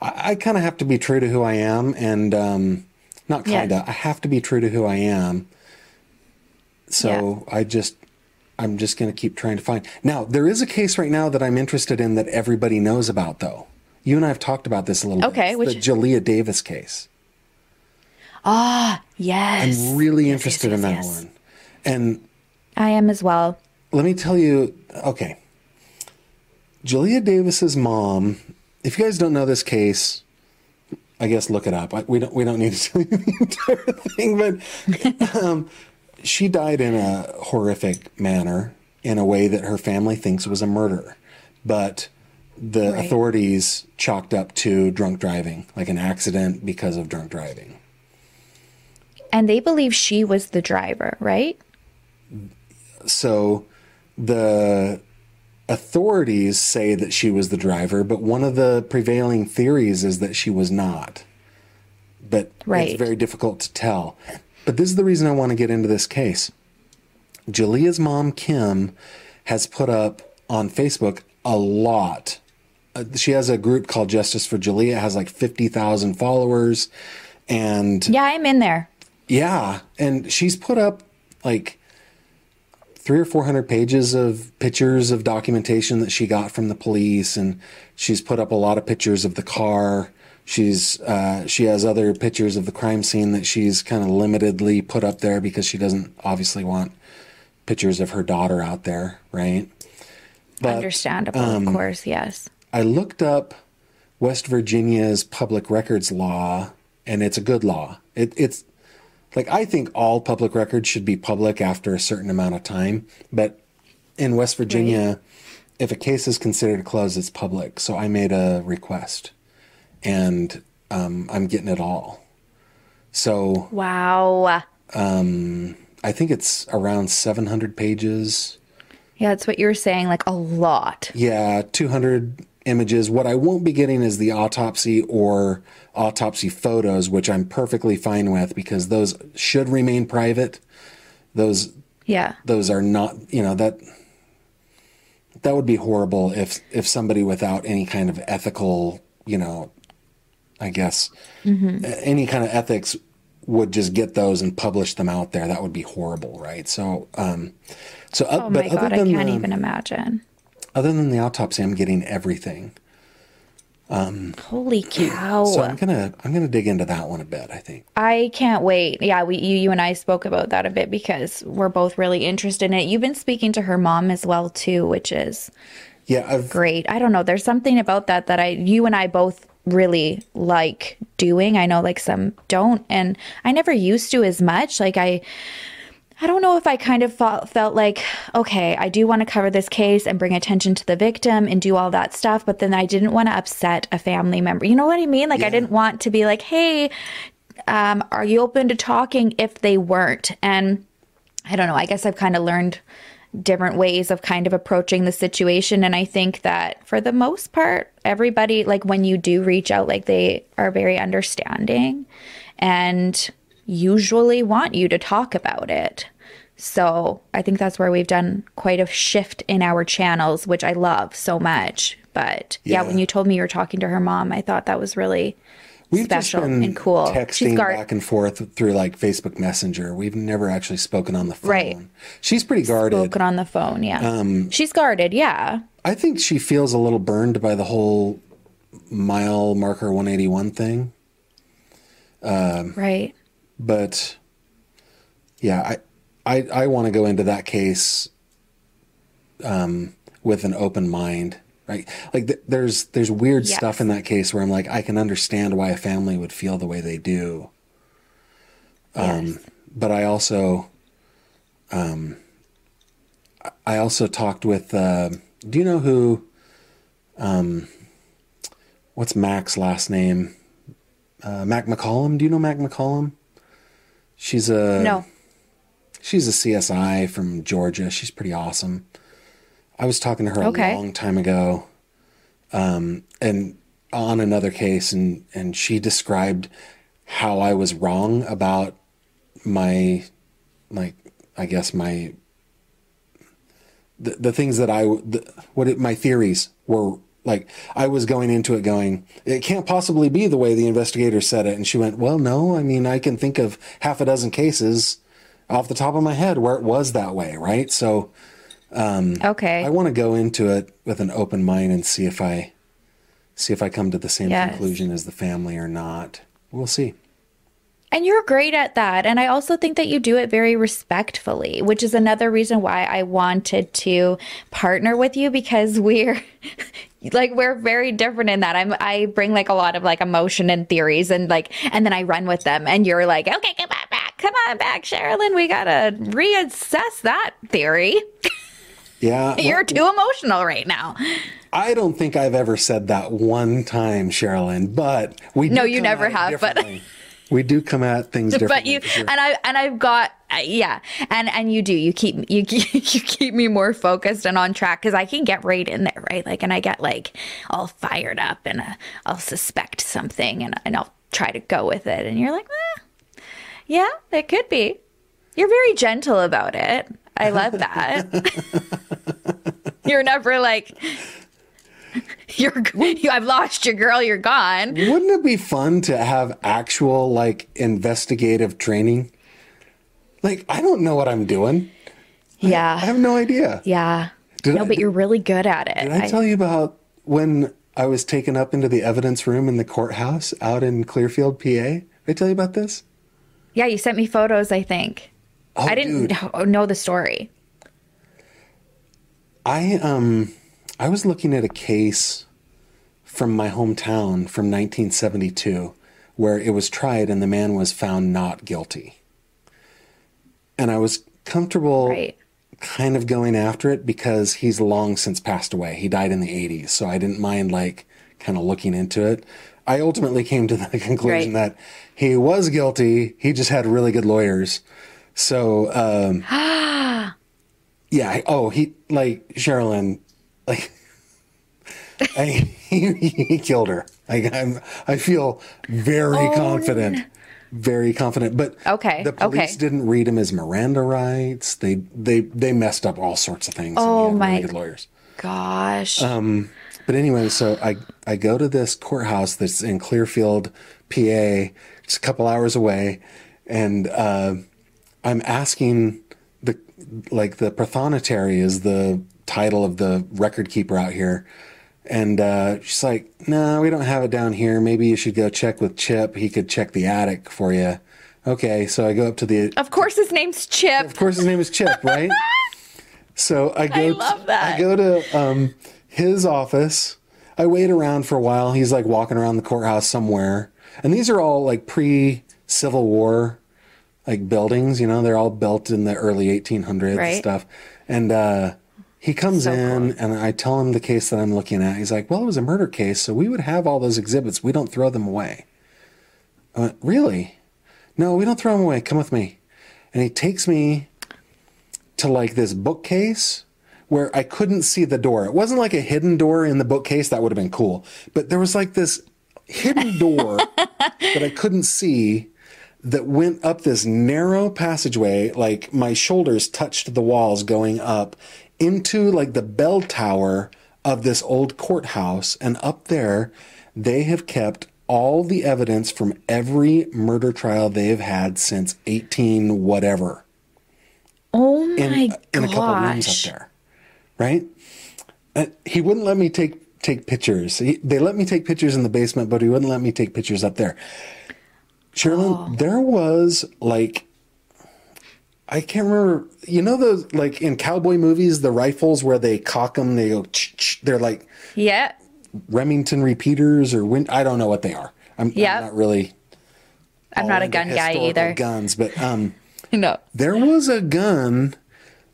I, I kind of have to be true to who I am, and um, not kind of. Yes. I have to be true to who I am. So I just, I'm just going to keep trying to find. Now there is a case right now that I'm interested in that everybody knows about, though. You and I have talked about this a little Okay, bit. which- the Jalea Davis case. Yes. I'm really Yes, interested yes, in that yes, yes. one. And I am as well. let me tell you, okay. Jalea Davis's mom, if you guys don't know this case, I guess look it up. I, we don't we don't need to (laughs) tell you the entire thing, but (laughs) um, she died in a horrific manner in a way that her family thinks was a murder. But the Right. authorities chalked up to drunk driving, like an accident because of drunk driving. And they believe she was the driver, right? So the authorities say that she was the driver, but one of the prevailing theories is that she was not. But Right. it's very difficult to tell. But this is the reason I want to get into this case. Jalea's mom, Kim, has put up on Facebook a lot. Uh, she has a group called Justice for Jalea. It has like 50,000 followers. And Yeah, I'm in there. Yeah, and she's put up like three or four hundred pages of pictures of documentation that she got from the police, and she's put up a lot of pictures of the car. She's uh, she has other pictures of the crime scene that she's kind of limitedly put up there because she doesn't obviously want pictures of her daughter out there, right? But, Understandable, um, of course, yes. I looked up West Virginia's public records law, and it's a good law. It, it's like I think all public records should be public after a certain amount of time, but in West Virginia, if a case is considered closed, it's public. So I made a request, and um, I'm getting it all. So Wow. I think it's around 700 pages. Yeah, that's what you were saying, like a lot. Yeah, 200 images. What I won't be getting is the autopsy or autopsy photos, which I'm perfectly fine with because those should remain private. Those Yeah. those are not, you know, that that would be horrible if if somebody without any kind of ethical, you know, I guess a- any kind of ethics would just get those and publish them out there. That would be horrible, right? So, um, so uh, Oh but my other god, I can't even imagine. Other than the autopsy, I'm getting everything. Um, Holy (clears throat) cow. So I'm gonna I'm gonna dig into that one a bit. I think. I can't wait. Yeah, we you, you and I spoke about that a bit because we're both really interested in it. You've been speaking to her mom as well too, which is Yeah, I've great. I don't know. There's something about that that I you and I both really like doing. I know like some don't and I never used to as much. Like I I don't know if I kind of felt, felt like, okay, I do want to cover this case and bring attention to the victim and do all that stuff, but then I didn't want to upset a family member. You know what I mean? Like, I didn't want to be like, hey, um, are you open to talking if they weren't? And I don't know. I guess I've kind of learned different ways of kind of approaching the situation. And I think that for the most part, everybody, like when you do reach out, like they are very understanding and usually want you to talk about it. So I think that's where we've done quite a shift in our channels, which I love so much. But yeah, Yeah. when you told me you were talking to her mom, I thought that was really we've special just been and cool. texting guard- back and forth through like Facebook Messenger. We've never actually spoken on the phone. Right. She's pretty guarded. spoken on the phone. Yeah, Um, she's guarded. Yeah, I think she feels a little burned by the whole mile marker 181 thing. right. But yeah, I I, I want to go into that case um, with an open mind, right? Like th- there's there's weird Yes. stuff in that case where I'm like, I can understand why a family would feel the way they do, Um, yes. but I also um, I- also talked with. Uh, do you know who? Um, what's Mac's last name? Uh, Mac McCollum. Do you know Mac McCollum? She's a no. She's a CSI from Georgia. She's pretty awesome. I was talking to her Okay. a long time ago, um, and on another case, and and she described how I was wrong about my, like, I guess my the, the things that I the, what it, my theories were like I was going into it going it can't possibly be the way the investigator said it and she went well no I mean I can think of half a dozen cases off the top of my head where it was that way right so um, Okay. I want to go into it with an open mind and see if I see if I come to the same Yes. conclusion as the family or not we'll see And you're great at that. And I also think that you do it very respectfully, which is another reason why I wanted to partner with you because we're like we're very different in that. I'm I bring like a lot of like emotion and theories and like and then I run with them and you're like, "Okay, come on back. Come on back, Sherrilyn. We got to reassess that theory. yeah (laughs) You're too emotional right now." I don't think I've ever said that one time Sherrilyn but we No, you never have, but-. (laughs) we do come at things differently but you and I and I've got uh, yeah. And and you do. You keep you (laughs) keep, you keep me more focused and on track because I can get right in there right? Like and I get like all fired up and uh, I'll suspect something and and I'll try to go with it. And you're like eh, yeah it could be. You're very gentle about it. I love that. (laughs) (laughs) You're never like (laughs) you're you, I've lost your girl you're gone Wouldn't it be fun to have actual like investigative training? Like I don't know what I'm doing. Yeah. I have no idea. Yeah. Did no, I- but you're really good at it. Did I tell you about when I was taken up into the evidence room in the courthouse out in Clearfield, PA? Did I tell you about this? yeah, you sent me photos, I think. Oh, I didn't dude. know the story. I um I was looking at a case from my hometown from 1972 where it was tried and the man was found not guilty. And I was comfortable Right. kind of going after it because he's long since passed away. He died in the 80s, so I didn't mind like kind of looking into it. I ultimately came to the (laughs) conclusion Right. that he was guilty. He just had really good lawyers. So, um, (gasps) yeah. Oh, he like Sherrilyn, like I, he, (laughs) he killed her. Like I'm, I feel very confident, very confident. But Okay, the police okay. didn't read him as Miranda rights. They they they messed up all sorts of things. Oh, my- really good lawyers. Gosh. Um, But anyway, so I I go to this courthouse that's in Clearfield, PA, It's a couple hours away, and uh, I'm asking the like the prothonotary is the title of the record keeper out here. And uh, she's like, "No, we don't have it down here. Maybe you should go check with Chip. He could check the attic for you." Okay, so I go up to the of course, his name's Chip. of course, his name is Chip, right? (laughs) so I go. I love that. I go to um, his office. I wait around for a while. He's like walking around the courthouse somewhere, and these are all like pre-Civil War, like buildings. You know, they're all built in the early 1800s and stuff. And uh, he comes So in, cool. and I tell him the case that I'm looking at. He's like, "Well, it was a murder case, so we would have all those exhibits. We don't throw them away." I went, "Really? No, we don't throw them away. Come with me." And he takes me to like this bookcase where I couldn't see the door. It wasn't like a hidden door in the bookcase that would have been cool, but there was like this hidden door (laughs) that I couldn't see that went up this narrow passageway like my shoulders touched the walls going up into like the bell tower of this old courthouse and up there they have kept all the evidence from every murder trial they have had since 18 whatever oh my in, in a couple rooms up there, right? Uh, he wouldn't let me take take pictures. He, they let me take pictures in the basement, but he wouldn't let me take pictures up there. Sherrilyn, Oh. there was like I can't remember. You know those like in cowboy movies, the rifles where they cock them, they go. Ch-ch, they're like Yeah. Remington repeaters or win. I don't know what they are. I'm, Yep. I'm not really. I'm not a gun guy either. Guns, but um. (laughs) No. There was a gun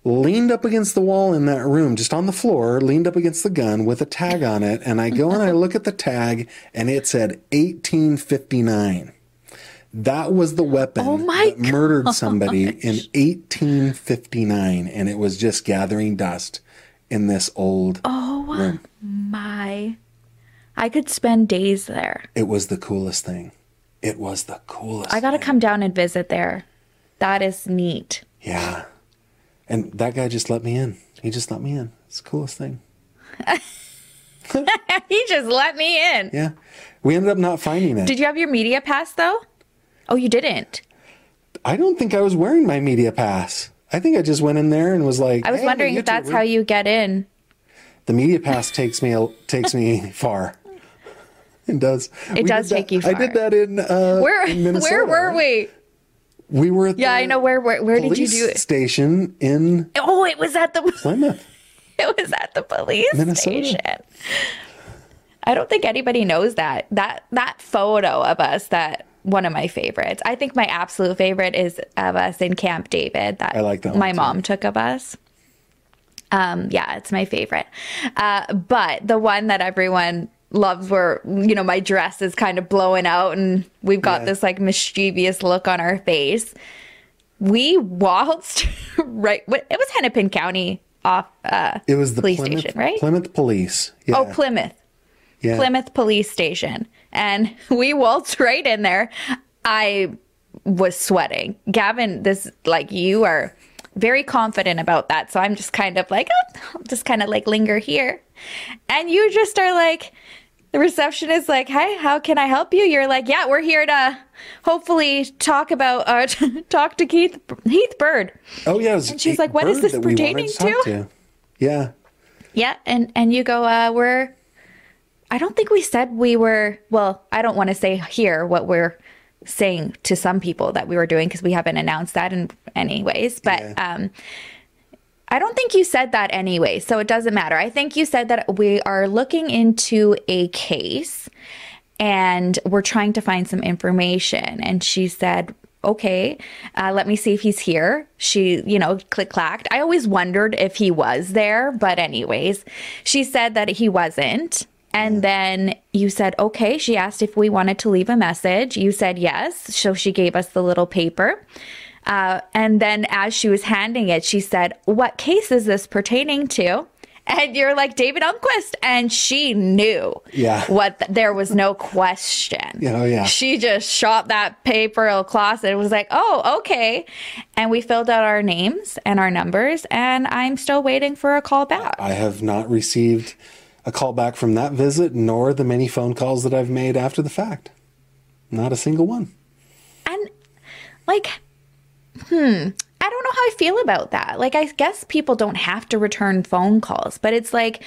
leaned up against the wall in that room, just on the floor, leaned up against the gun with a tag on it. And I go and I look at the tag and it said 1859. That was the weapon Oh that murdered somebody in 1859. And it was just gathering dust in this old Oh room. my. I could spend days there. It was the coolest thing. It was the coolest. I got to thing. come down and visit there. That is neat. Yeah. And that guy just let me in. He just let me in. It's the coolest thing. (laughs) he just let me in. Yeah. We ended up not finding it. Did you have your media pass though? Oh, you didn't. I don't think I was wearing my media pass. I think I just went in there and was like, I was "Hey, wondering if that's how you get in. The media pass takes me takes me (laughs) far. It does. It does take that- you I did that in uh, Where in (laughs) Minnesota, where were we? We were at Yeah, I know where where, where did you do it? station in Oh, it was at the (laughs) Plymouth. it was at the police Minnesota. station. I don't think anybody knows that. That that photo of us that one of my favorites. I think my absolute favorite is of us in Camp David that I like that my mom took of us. Um, yeah, it's my favorite. Uh, but the one that everyone loves where, you know, my dress is kind of blowing out and we've got Yeah. this like mischievous look on our face. We waltzed (laughs) right, it was Hennepin County off, uh, It was the police Plymouth, station, right? Plymouth Police. Yeah. Oh, Plymouth. yeah. Plymouth Police Station. And (laughs) we waltzed right in there. I was sweating. Gavin, this, like, you are very confident about that. So I'm just kind of like, oh, I'll just kind of like linger here. And you just are like, the receptionist is like, "Hey, how can I help you?" You're like, "Yeah, we're here to hopefully talk about uh (laughs) talk to Keith Heath Bird." Oh yeah, And she's like, "What is bird this we wanted pertaining talk to?" Yeah, Yeah, and and you go, uh, we're. I don't think we said we were. Well, I don't want to say here what we're saying to some people that we were doing because we haven't announced that in any ways. But um, I don't think you said that anyway, so it doesn't matter. I think you said that we are looking into a case and we're trying to find some information. And she said, okay, uh, let me see if he's here. She, you know, click clacked. I always wondered if he was there, but anyways, she said that he wasn't. And then you said, okay. She asked if we wanted to leave a message. You said yes. So she gave us the little paper. Uh, and then as she was handing it, she said, What case is this pertaining to? (laughs) And you're like, David Elmquist. And she knew Yeah. what th- there was no question. Yeah, oh, yeah. She just shot that paper across and was like, Oh, okay. And we filled out our names and our numbers. And I'm still waiting for a call back. I have not received a call back from that visit, nor the many phone calls that I've made after the fact. Not a single one. And like, hmm, I don't know how I feel about that. Like, I guess people don't have to return phone calls, but it's like,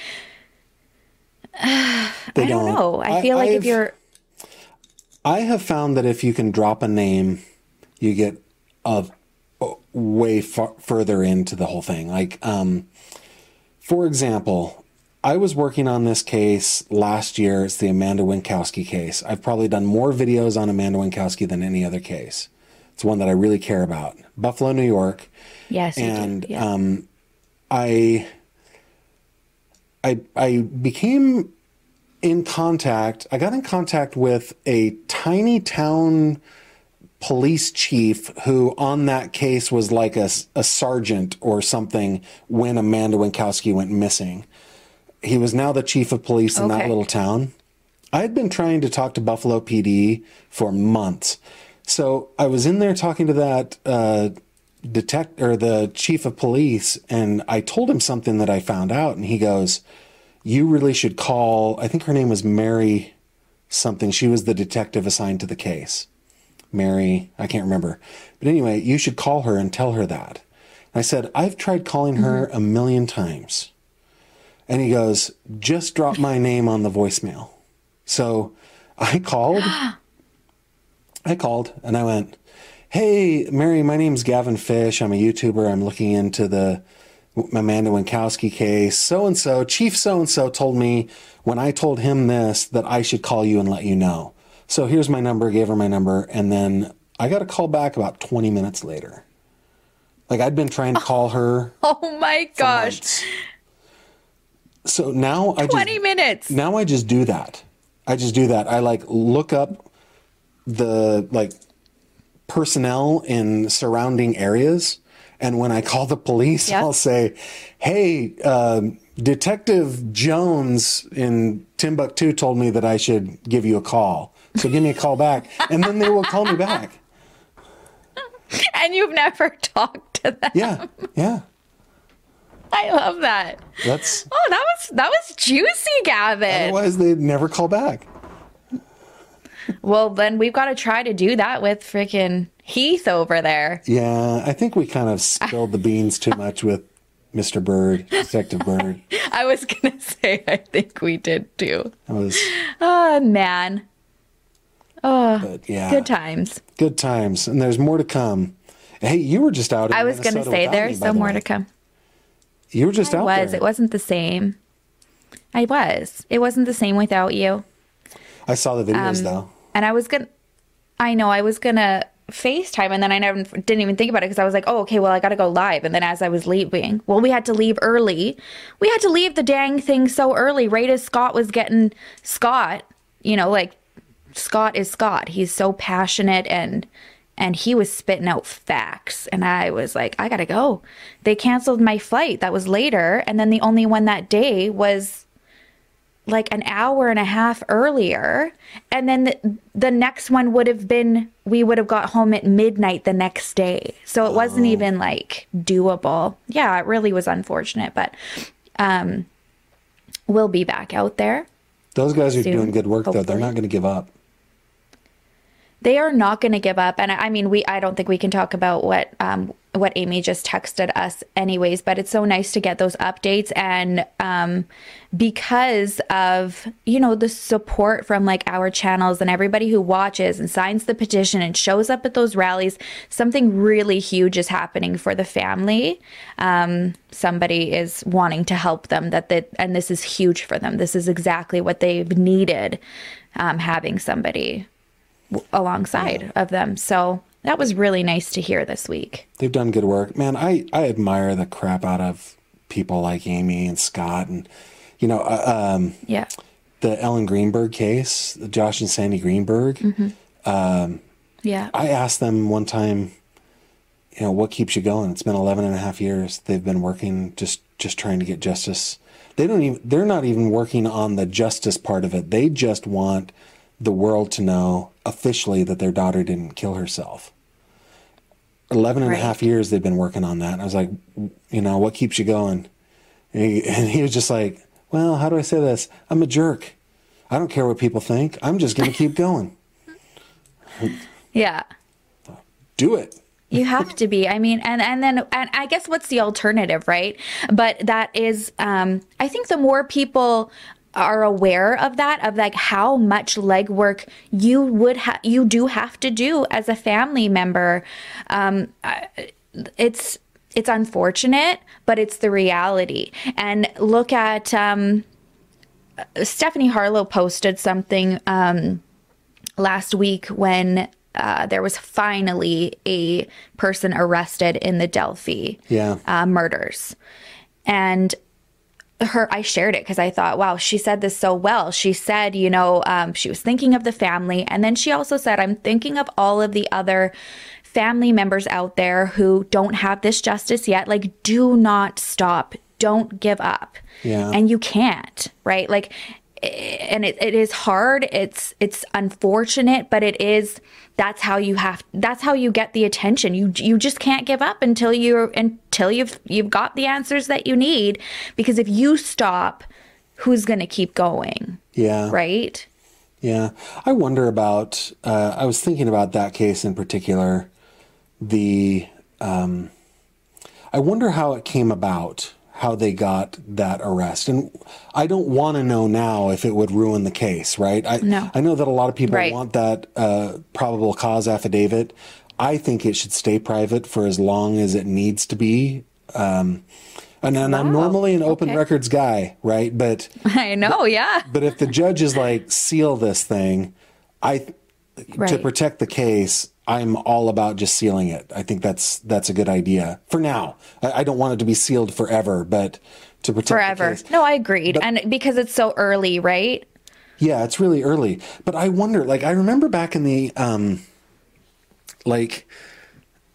(sighs) They I don't know. I feel like if I've- you're, I have found that if you can drop a name, you get a, a way far, further into the whole thing. Like, um, for example, I was working on this case last year. It's the Amanda Wienckowski case. I've probably done more videos on Amanda Wienckowski than any other case. It's one that I really care about. Buffalo, New York. yes, and Yeah. um, I, I, I became in contact. I got in contact with a tiny town police chief who, on that case, was like a, a sergeant or something when Amanda Wienckowski went missing. He was now the chief of police in that little town. I had been trying to talk to Buffalo PD for months. So I was in there talking to that uh, detect or the chief of police, and I told him something that I found out, and he goes, "You really should call." I think her name was Mary something. She was the detective assigned to the case. Mary, I can't remember, but anyway, you should call her and tell her that. And I said, "I've tried calling her a million times," and he goes, "Just drop my name on the voicemail." So I (laughs) called. I called and I went, Hey, Mary, my name's Gavin Fish. I'm a YouTuber. I'm looking into the Amanda Wienckowski case. So and so, Chief so and so told me when I told him this that I should call you and let you know. So here's my number, gave her my number, and then I got a call back about 20 minutes later. Like I'd been trying to (laughs) call her. oh my gosh, months. So now I just 20 minutes. now I just do that. I just do that. I like look up the like personnel in surrounding areas, and when I call the police. I'll say, "Hey, um, Detective Jones in Timbuktu told me that I should give you a call, so give me a call back," and then they will call me back. (laughs) And you've never (laughs) talked to them. Yeah, yeah. I love that. That's Oh, that was that was juicy, Gavin. otherwise they'd never call back. Well, then we've got to try to do that with freaking Heath over there. Yeah, I think we kind of spilled the beans too much with Mr. Bird, Detective Bird. (laughs) I was gonna say, I think we did too. That was, Oh man, oh, but yeah, good times. Good times, and there's more to come. Hey, you were just out. In I was gonna say there's still the more way. to come. You were just I out was. there. It wasn't the same. I was. It wasn't the same without you. I saw the Um, videos though. And I was gonna. I know I was gonna FaceTime, and then I never didn't even think about it because I was like, oh, okay, well, I gotta go live. And then as I was leaving, well, we had to leave early. We had to leave the dang thing so early, right as Scott was getting Scott. You know, like Scott is Scott. He's so passionate and and he was spitting out facts and I was like, I got to go. They canceled my flight that was later and then the only one that day was like an hour and a half earlier and then the, the next one would have been we would have got home at midnight the next day. So it wasn't even like doable. Yeah, it really was unfortunate, but um we'll be back out there Those guys are soon, doing good work though. They're not going to give up. They are not going to give up. And i mean we i don't think we can talk about what um what amy just texted us anyways but it's so nice to get those updates. And um because of you know the support from like our channels and everybody who watches and signs the petition and shows up at those rallies something really huge is happening for the family. Um somebody is wanting to help them that they, and this is huge for them. This is exactly what they've needed um having somebody alongside of them. So that was really nice to hear this week. They've done good work, man. I I admire the crap out of people like Amy and Scott, and you know, uh, um, Yeah. the Ellen Greenberg case, the Josh and Sandy Greenberg. um Yeah. I asked them one time, you know, what keeps you going? It's been 11 and a half years. They've been working just just trying to get justice. They don't even they're not even working on the justice part of it. They just want the world to know officially that their daughter didn't kill herself. 11 and a half years they've been working on that. And I was like, you know, what keeps you going? And he, and he was just like, well, how do I say this? I'm a jerk. I don't care what people think. I'm just going to keep going. (laughs) Yeah. Do it. You have to be. I mean, and and then and I guess what's the alternative, right? But that is um I think the more people are aware of that of like how much legwork you would have you do have to do as a family member um it's it's unfortunate but it's the reality and look at um Stephanie Harlowe posted something um last week when uh, there was finally a person arrested in the Delphi Yeah. uh, murders. And her, I shared it because I thought, wow, she said this so well. She said, you know, um, she was thinking of the family. And then she also said, I'm thinking of all of the other family members out there who don't have this justice yet. Like, do not stop. Don't give up. Yeah. And you can't, right? Like, and it, it is hard. It's, it's unfortunate, but it is, that's how you have, that's how you get the attention. You, you just can't give up until you're, until you've, you've got the answers that you need. Because if you stop, who's going to keep going? Yeah. Right? Yeah. I wonder about, uh, I was thinking about that case in particular. The, um, I wonder how it came about, how they got that arrest. And I don't want to know now if it would ruin the case, right? I, No. I know that a lot of people Right. want that uh, probable cause affidavit. I think it should stay private for as long as it needs to be. Um, and, and I'm normally an open Okay. records guy, right? But (laughs) I know. Yeah. but if the judge is like, seal this thing, I to protect the case, I'm all about just sealing it. I think that's that's a good idea for now. I, I don't want it to be sealed forever, but to protect Forever. No, I agreed. and because it's so early, right? Yeah, it's really early. But I wonder, like, I remember back in the, um, like,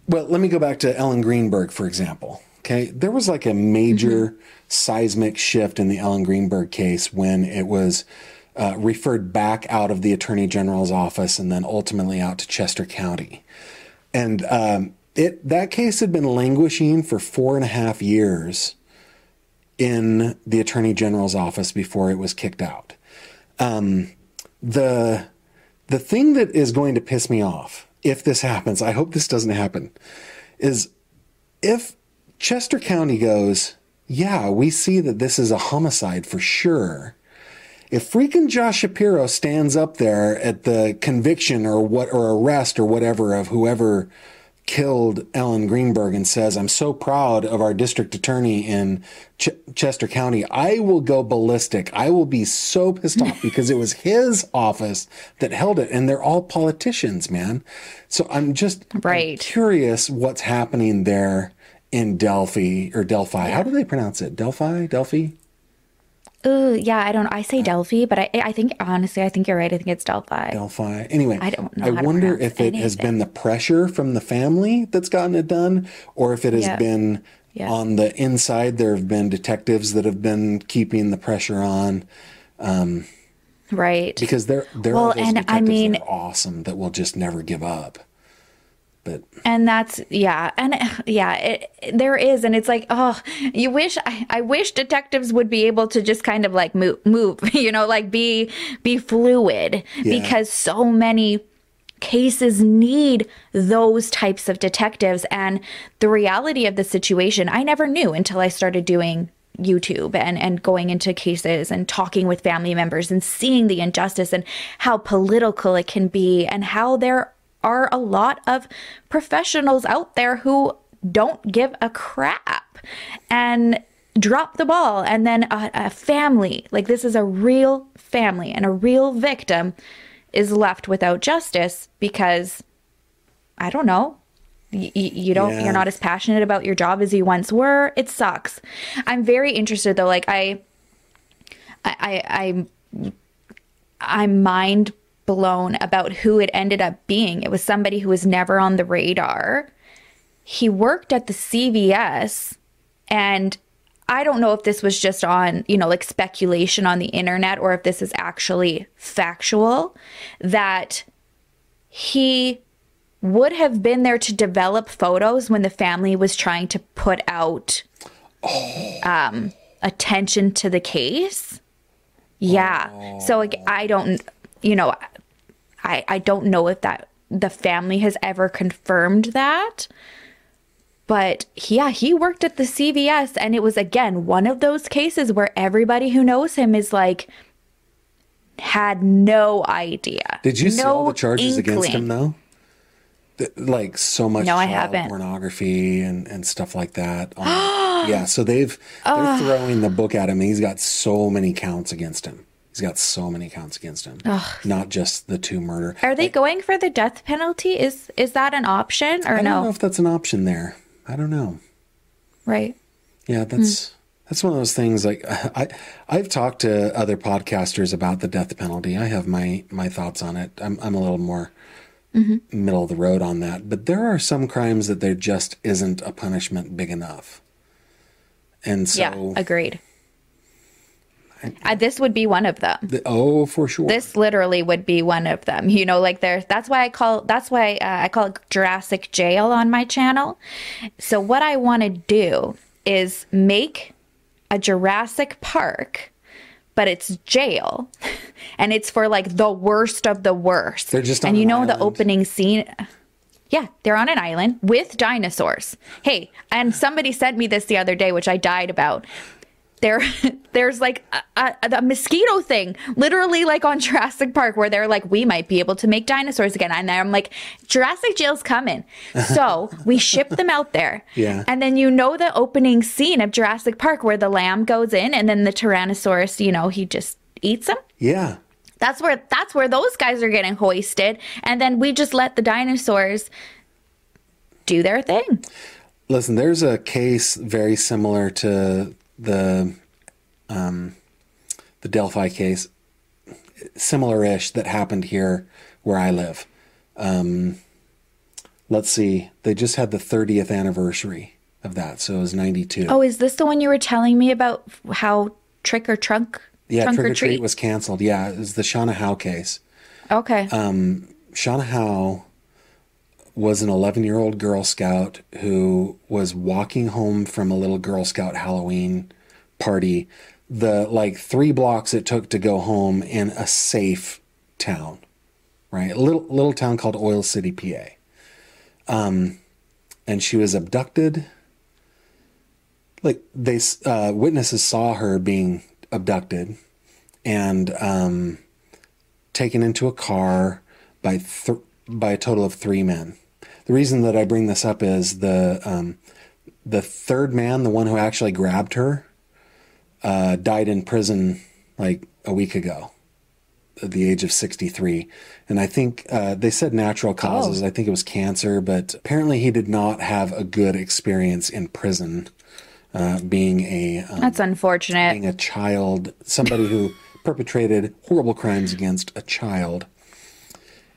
well, let me go back to Ellen Greenberg, for example. Okay. There was like a major seismic shift in the Ellen Greenberg case when it was uh, referred back out of the Attorney General's office and then ultimately out to Chester County. And um, it that case had been languishing for four and a half years in the Attorney General's office before it was kicked out the the thing that is going to piss me off if this happens, I hope this doesn't happen, is if Chester County goes, yeah, we see that this is a homicide for sure. If freaking Josh Shapiro stands up there at the conviction or what or arrest or whatever of whoever killed Ellen Greenberg and says, I'm so proud of our district attorney in Ch- Chester County, I will go ballistic. I will be so pissed off (laughs) because it was his office that held it. And they're all politicians, man. So I'm just I'm curious what's happening there in Delphi or Delphi. How do they pronounce it? Delphi? Delphi? Ooh, yeah, I don't. I say Delphi, but I, I think honestly, I think you're right. I think it's Delphi. Delphi. Anyway, I don't know I wonder if it has been the pressure from the family that's gotten it done, or if it has Yeah. been Yeah. on the inside. There have been detectives that have been keeping the pressure on um, Right. because there there Well, and I mean- awesome that will just never give up. But and that's yeah and (sighs) yeah it, there is and it's like oh you wish I, I wish detectives would be able to just kind of like move move (laughs) you know like be be fluid. Because so many cases need those types of detectives and the reality of the situation i never knew until i started doing YouTube and, and going into cases and talking with family members and seeing the injustice and how political it can be and how there are a lot of professionals out there who don't give a crap and drop the ball. And then a, a family, like this is a real family and a real victim, is left without justice because I don't know. You, you don't Yeah. you're not as passionate about your job as you once were it sucks i'm very interested though like i i i i'm i'm mind blown about who it ended up being it was somebody who was never on the radar he worked at the cvs and i don't know if this was just on you know like speculation on the internet or if this is actually factual that he would have been there to develop photos when the family was trying to put out um, attention to the case. Yeah. So like, I don't, you know, I I don't know if that the family has ever confirmed that. But yeah, he worked at the CVS and it was again one of those cases where everybody who knows him is like had no idea. did you see all the charges against him though? Like so much No, I child haven't. pornography and, and stuff like that. on- (gasps) yeah, so they've they're throwing the book at him. He's got so many counts against him. He's got so many counts against him. Not just the two murder. Are they going for the death penalty? Is is that an option or I don't know if that's an option there. I don't know. Right. Yeah, that's that's one of those things. Like (laughs) I, I've talked to other podcasters about the death penalty. I have my my thoughts on it. I'm I'm a little more mm-hmm. middle of the road on that. But there are some crimes that there just isn't a punishment big enough. And so, yeah, agreed. I, this would be one of them. the- oh, for sure. This literally would be one of them. You know, like there. That's why I call. That's why uh, I call it Jurassic Jail on my channel. So what I want to do is make a Jurassic Park, but it's jail, (laughs) and it's for like the worst of the worst. They're just on and you know the opening scene. Yeah, they're on an island with dinosaurs. Hey, and somebody sent me this the other day, which I died about. There, (laughs) there's like a, a, a mosquito thing, literally like on (laughs) Jurassic Park, where they're like, we might be able to make dinosaurs again. And I'm like, Jurassic Jail's coming. So (laughs) we ship them out there. Yeah. And then you know the opening scene of Jurassic Park where the lamb goes in and then the Tyrannosaurus, you know, he just eats them. yeah. That's where that's where those guys are getting hoisted, and then we just let the dinosaurs do their thing. Listen, there's a case very similar to the um, the Delphi case, similar-ish that happened here where I live. Um, let's see, they just had the 30th anniversary of that, so it was 92. Oh, is this the one you were telling me about? How trick or trunk? yeah, trunk Trick or Treat was canceled. Yeah, it was the Shauna Howe case. okay. Shauna Howe was an 11 year old Girl Scout who was walking home from a little Girl Scout Halloween party. The like three blocks it took to go home in a safe town, right? A little little town called Oil City, PA. Um, and she was abducted. Like they uh, witnesses saw her being abducted, and um, taken into a car by th- by a total of three men. The reason that I bring this up is the um, the third man, the one who actually grabbed her, uh, died in prison like a week ago, at the age of sixty three. And I think uh, they said natural causes. I think it was cancer, but apparently he did not have a good experience in prison, uh, being a um, That's unfortunate. being a child, somebody who perpetrated horrible crimes against a child.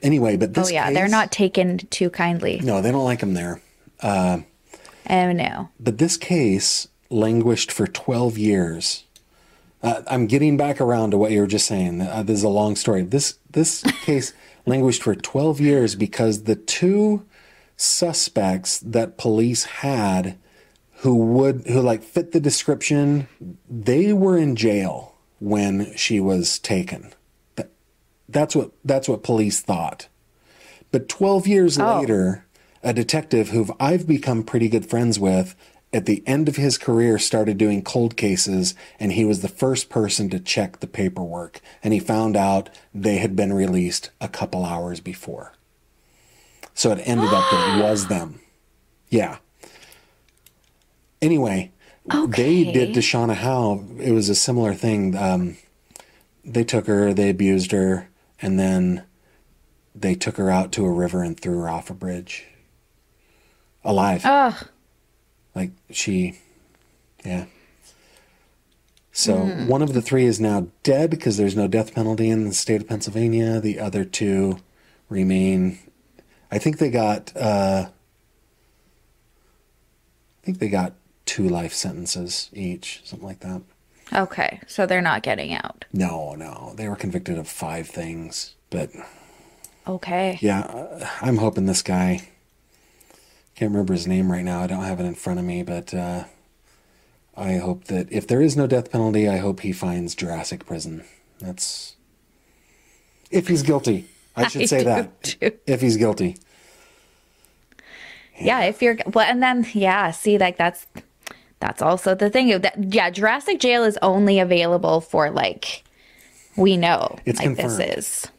Anyway, but Oh this yeah, they're not taken too kindly. No, they don't like him there. Oh no. But this case languished for 12 years. Uh, I'm getting back around to what you were just saying. Uh, this is a long story. This this (laughs) case languished for 12 years because the two suspects that police had who would who like fit the description they were in jail when she was taken that's what that's what police thought. But 12 years later a detective who I've become pretty good friends with at the end of his career started doing cold cases and he was the first person to check the paperwork and he found out they had been released a couple hours before. So it ended up that it (gasps) was them. Yeah. Anyway they did to shauna howe. It was a similar thing. Um, they took her they abused her and then they took her out to a river and threw her off a bridge. Alive. Ugh. like she yeah. So one of the three is now dead because there's no death penalty in the state of pennsylvania. The other two remain. I think they got uh i think they got two life sentences each something like that Okay, so they're not getting out. no no they were convicted of five things but Okay. Yeah, uh, I'm hoping this guy. Can't remember his name right now. I don't have it in front of me, but uh, I hope that if there is no death penalty, I hope he finds Jurassic Prison. That's if he's guilty. I (laughs) should I say that too. if he's guilty. Yeah, if you're well, and then yeah, see, like that's that's also the thing. That yeah, Jurassic Jail is only available for like we know It's like confirmed. this is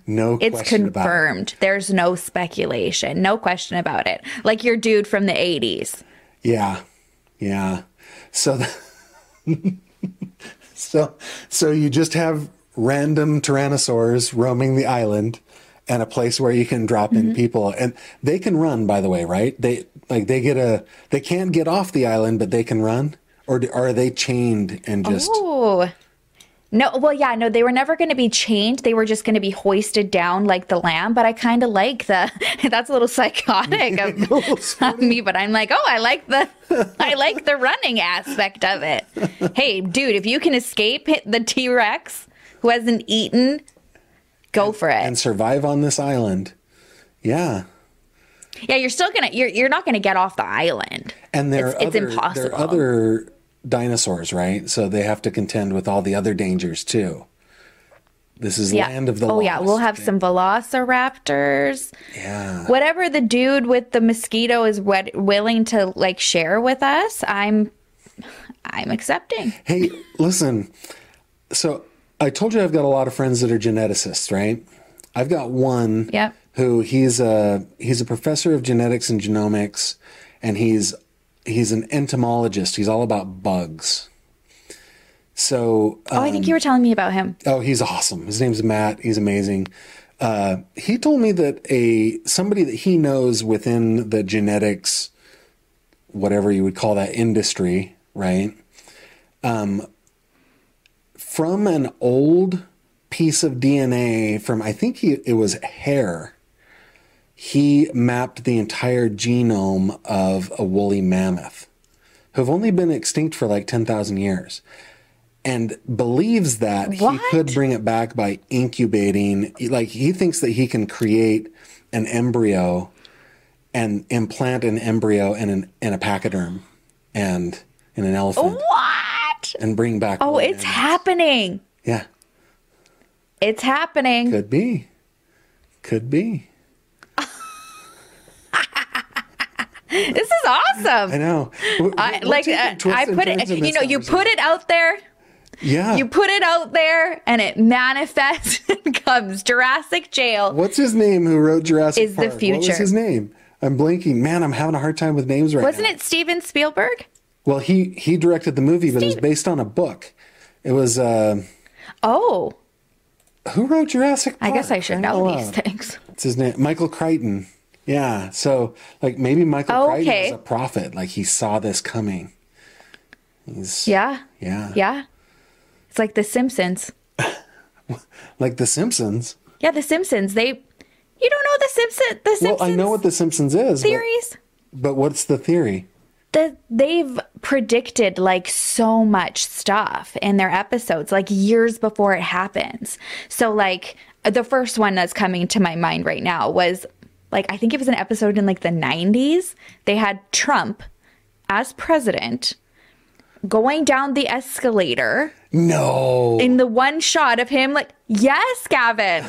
(laughs) No, it's question about it. confirmed. There's no speculation, no question about it. Like your dude from the '80s. Yeah, yeah. So, the, (laughs) so, so you just have random tyrannosaurs roaming the island, and a place where you can drop Mm-hmm. in people, and they can run. By the way, right? They like they get a they can't get off the island, but they can run. Or do- are they chained and just? Oh. No, well, yeah, no, they were never going to be chained. They were just going to be hoisted down like the lamb. But I kind of like the. (laughs) That's a little psychotic of, (laughs) (laughs) of me, but I'm like, oh, I like the, I like the running aspect of it. Hey, dude, if you can escape the T Rex who hasn't eaten, go for it. and survive on this island. Yeah. yeah, you're still gonna, you're you're not gonna get off the island. And there It's- are it's other, impossible. There are other dinosaurs, right? So they have to contend with all the other dangers too. This is Yeah. land of the oh yeah, we'll have some velociraptors. Yeah. whatever the dude with the mosquito is wet, willing to like share with us i'm i'm accepting Hey, listen. So I told you I've got a lot of friends that are geneticists, right? I've got one Yep. who he's a he's a professor of genetics and genomics, and he's he's an entomologist. He's all about bugs. So oh i think you were telling me about him Oh, he's awesome. His name's Matt. He's amazing. Uh, he told me that a somebody that he knows within the genetics, whatever you would call that industry, right? Um, from an old piece of DNA from I think he, it was hair. He mapped the entire genome of a woolly mammoth, who've only been extinct for like ten thousand years and believes that he could bring it back by incubating like he thinks that he can create an embryo and implant an embryo in an in a pachyderm and in an elephant. What and bring back oh it's happening. Yeah. It's happening. Could be. Could be. (laughs) This is awesome. I know. We're- I, we're like uh, I put it, you know, you put it out there, yeah. You put it out there, and it manifests (laughs) and comes. Jurassic Jail. what's his name who wrote jurassic Is the future. what was his name? I'm blanking. Man i'm having a hard time with names right now. Wasn't it Steven Spielberg? Well, he he directed the movie, but it was based on a book. It was uh, Oh, who wrote Jurassic I guess I should know Uh, these things. It's his name? Michael Crichton. Yeah. So like maybe Michael Crichton Okay. was a prophet. Like he saw this coming. He's Yeah, yeah yeah. It's like The Simpsons. (laughs) like The Simpsons. Yeah, The Simpsons. They, you don't know The Simpsons. The Well, I know what The Simpsons is. but- theories. But, what's the theory? The, they've predicted like so much stuff in their episodes, like years before it happens. So, like, the first one that's coming to my mind right now was like I think it was an episode in like the 90s. They had Trump as president going down the escalator No. in the one shot of him like yes gavin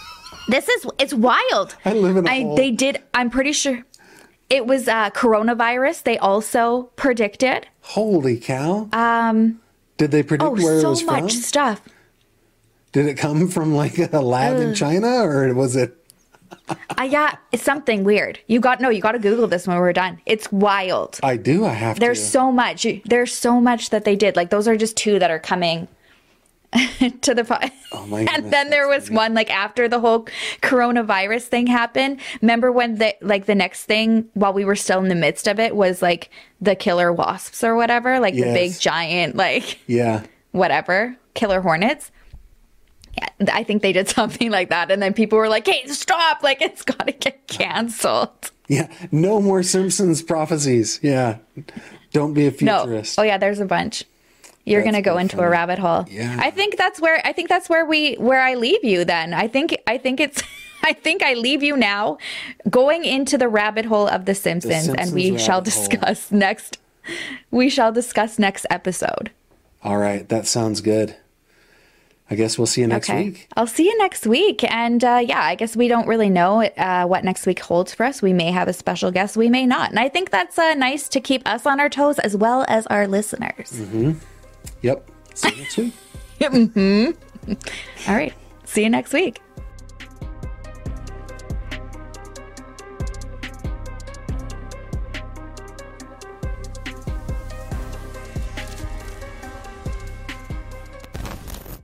(laughs) this is it's wild I live in a I, hole. they did i'm pretty sure it was uh coronavirus they also predicted Holy cow. Um. Did they predict oh where it was from? Oh, so much stuff Did it come from like a lab in China or was it? i got it's something weird you got no you got to google this when we're done it's wild I do. I have there's to. so much there's so much that they did like those are just two that are coming (laughs) to the po- Oh my (laughs) goodness, and then there was one like after the whole coronavirus thing happened remember when the like the next thing while we were still in the midst of it was like the killer wasps or whatever like the big giant like yeah. whatever killer hornets yeah, I think they did (laughs) something like that, and then people were like, "Hey, stop! Like, it's got to get canceled." Yeah. No more Simpsons prophecies. Yeah. Don't be a No. futurist. Oh yeah, there's a bunch. You're gonna go pretty into a rabbit hole. Yeah. I think that's where I think that's where we where I leave you then. I think I think it's (laughs) I think I leave you now going into the rabbit hole of the Simpsons, and Simpsons we shall rabbit hole. discuss (laughs) next we shall discuss next episode. All right. That sounds good. I guess we'll see you next okay. week. I'll see you next week. And uh, yeah, I guess we don't really know uh, what next week holds for us. We may have a special guest, we may not. And I think that's uh, nice to keep us on our toes as well as our listeners. Mm-hmm. Yep. (laughs) See you next week. Mm-hmm. (laughs) All right. See you next week.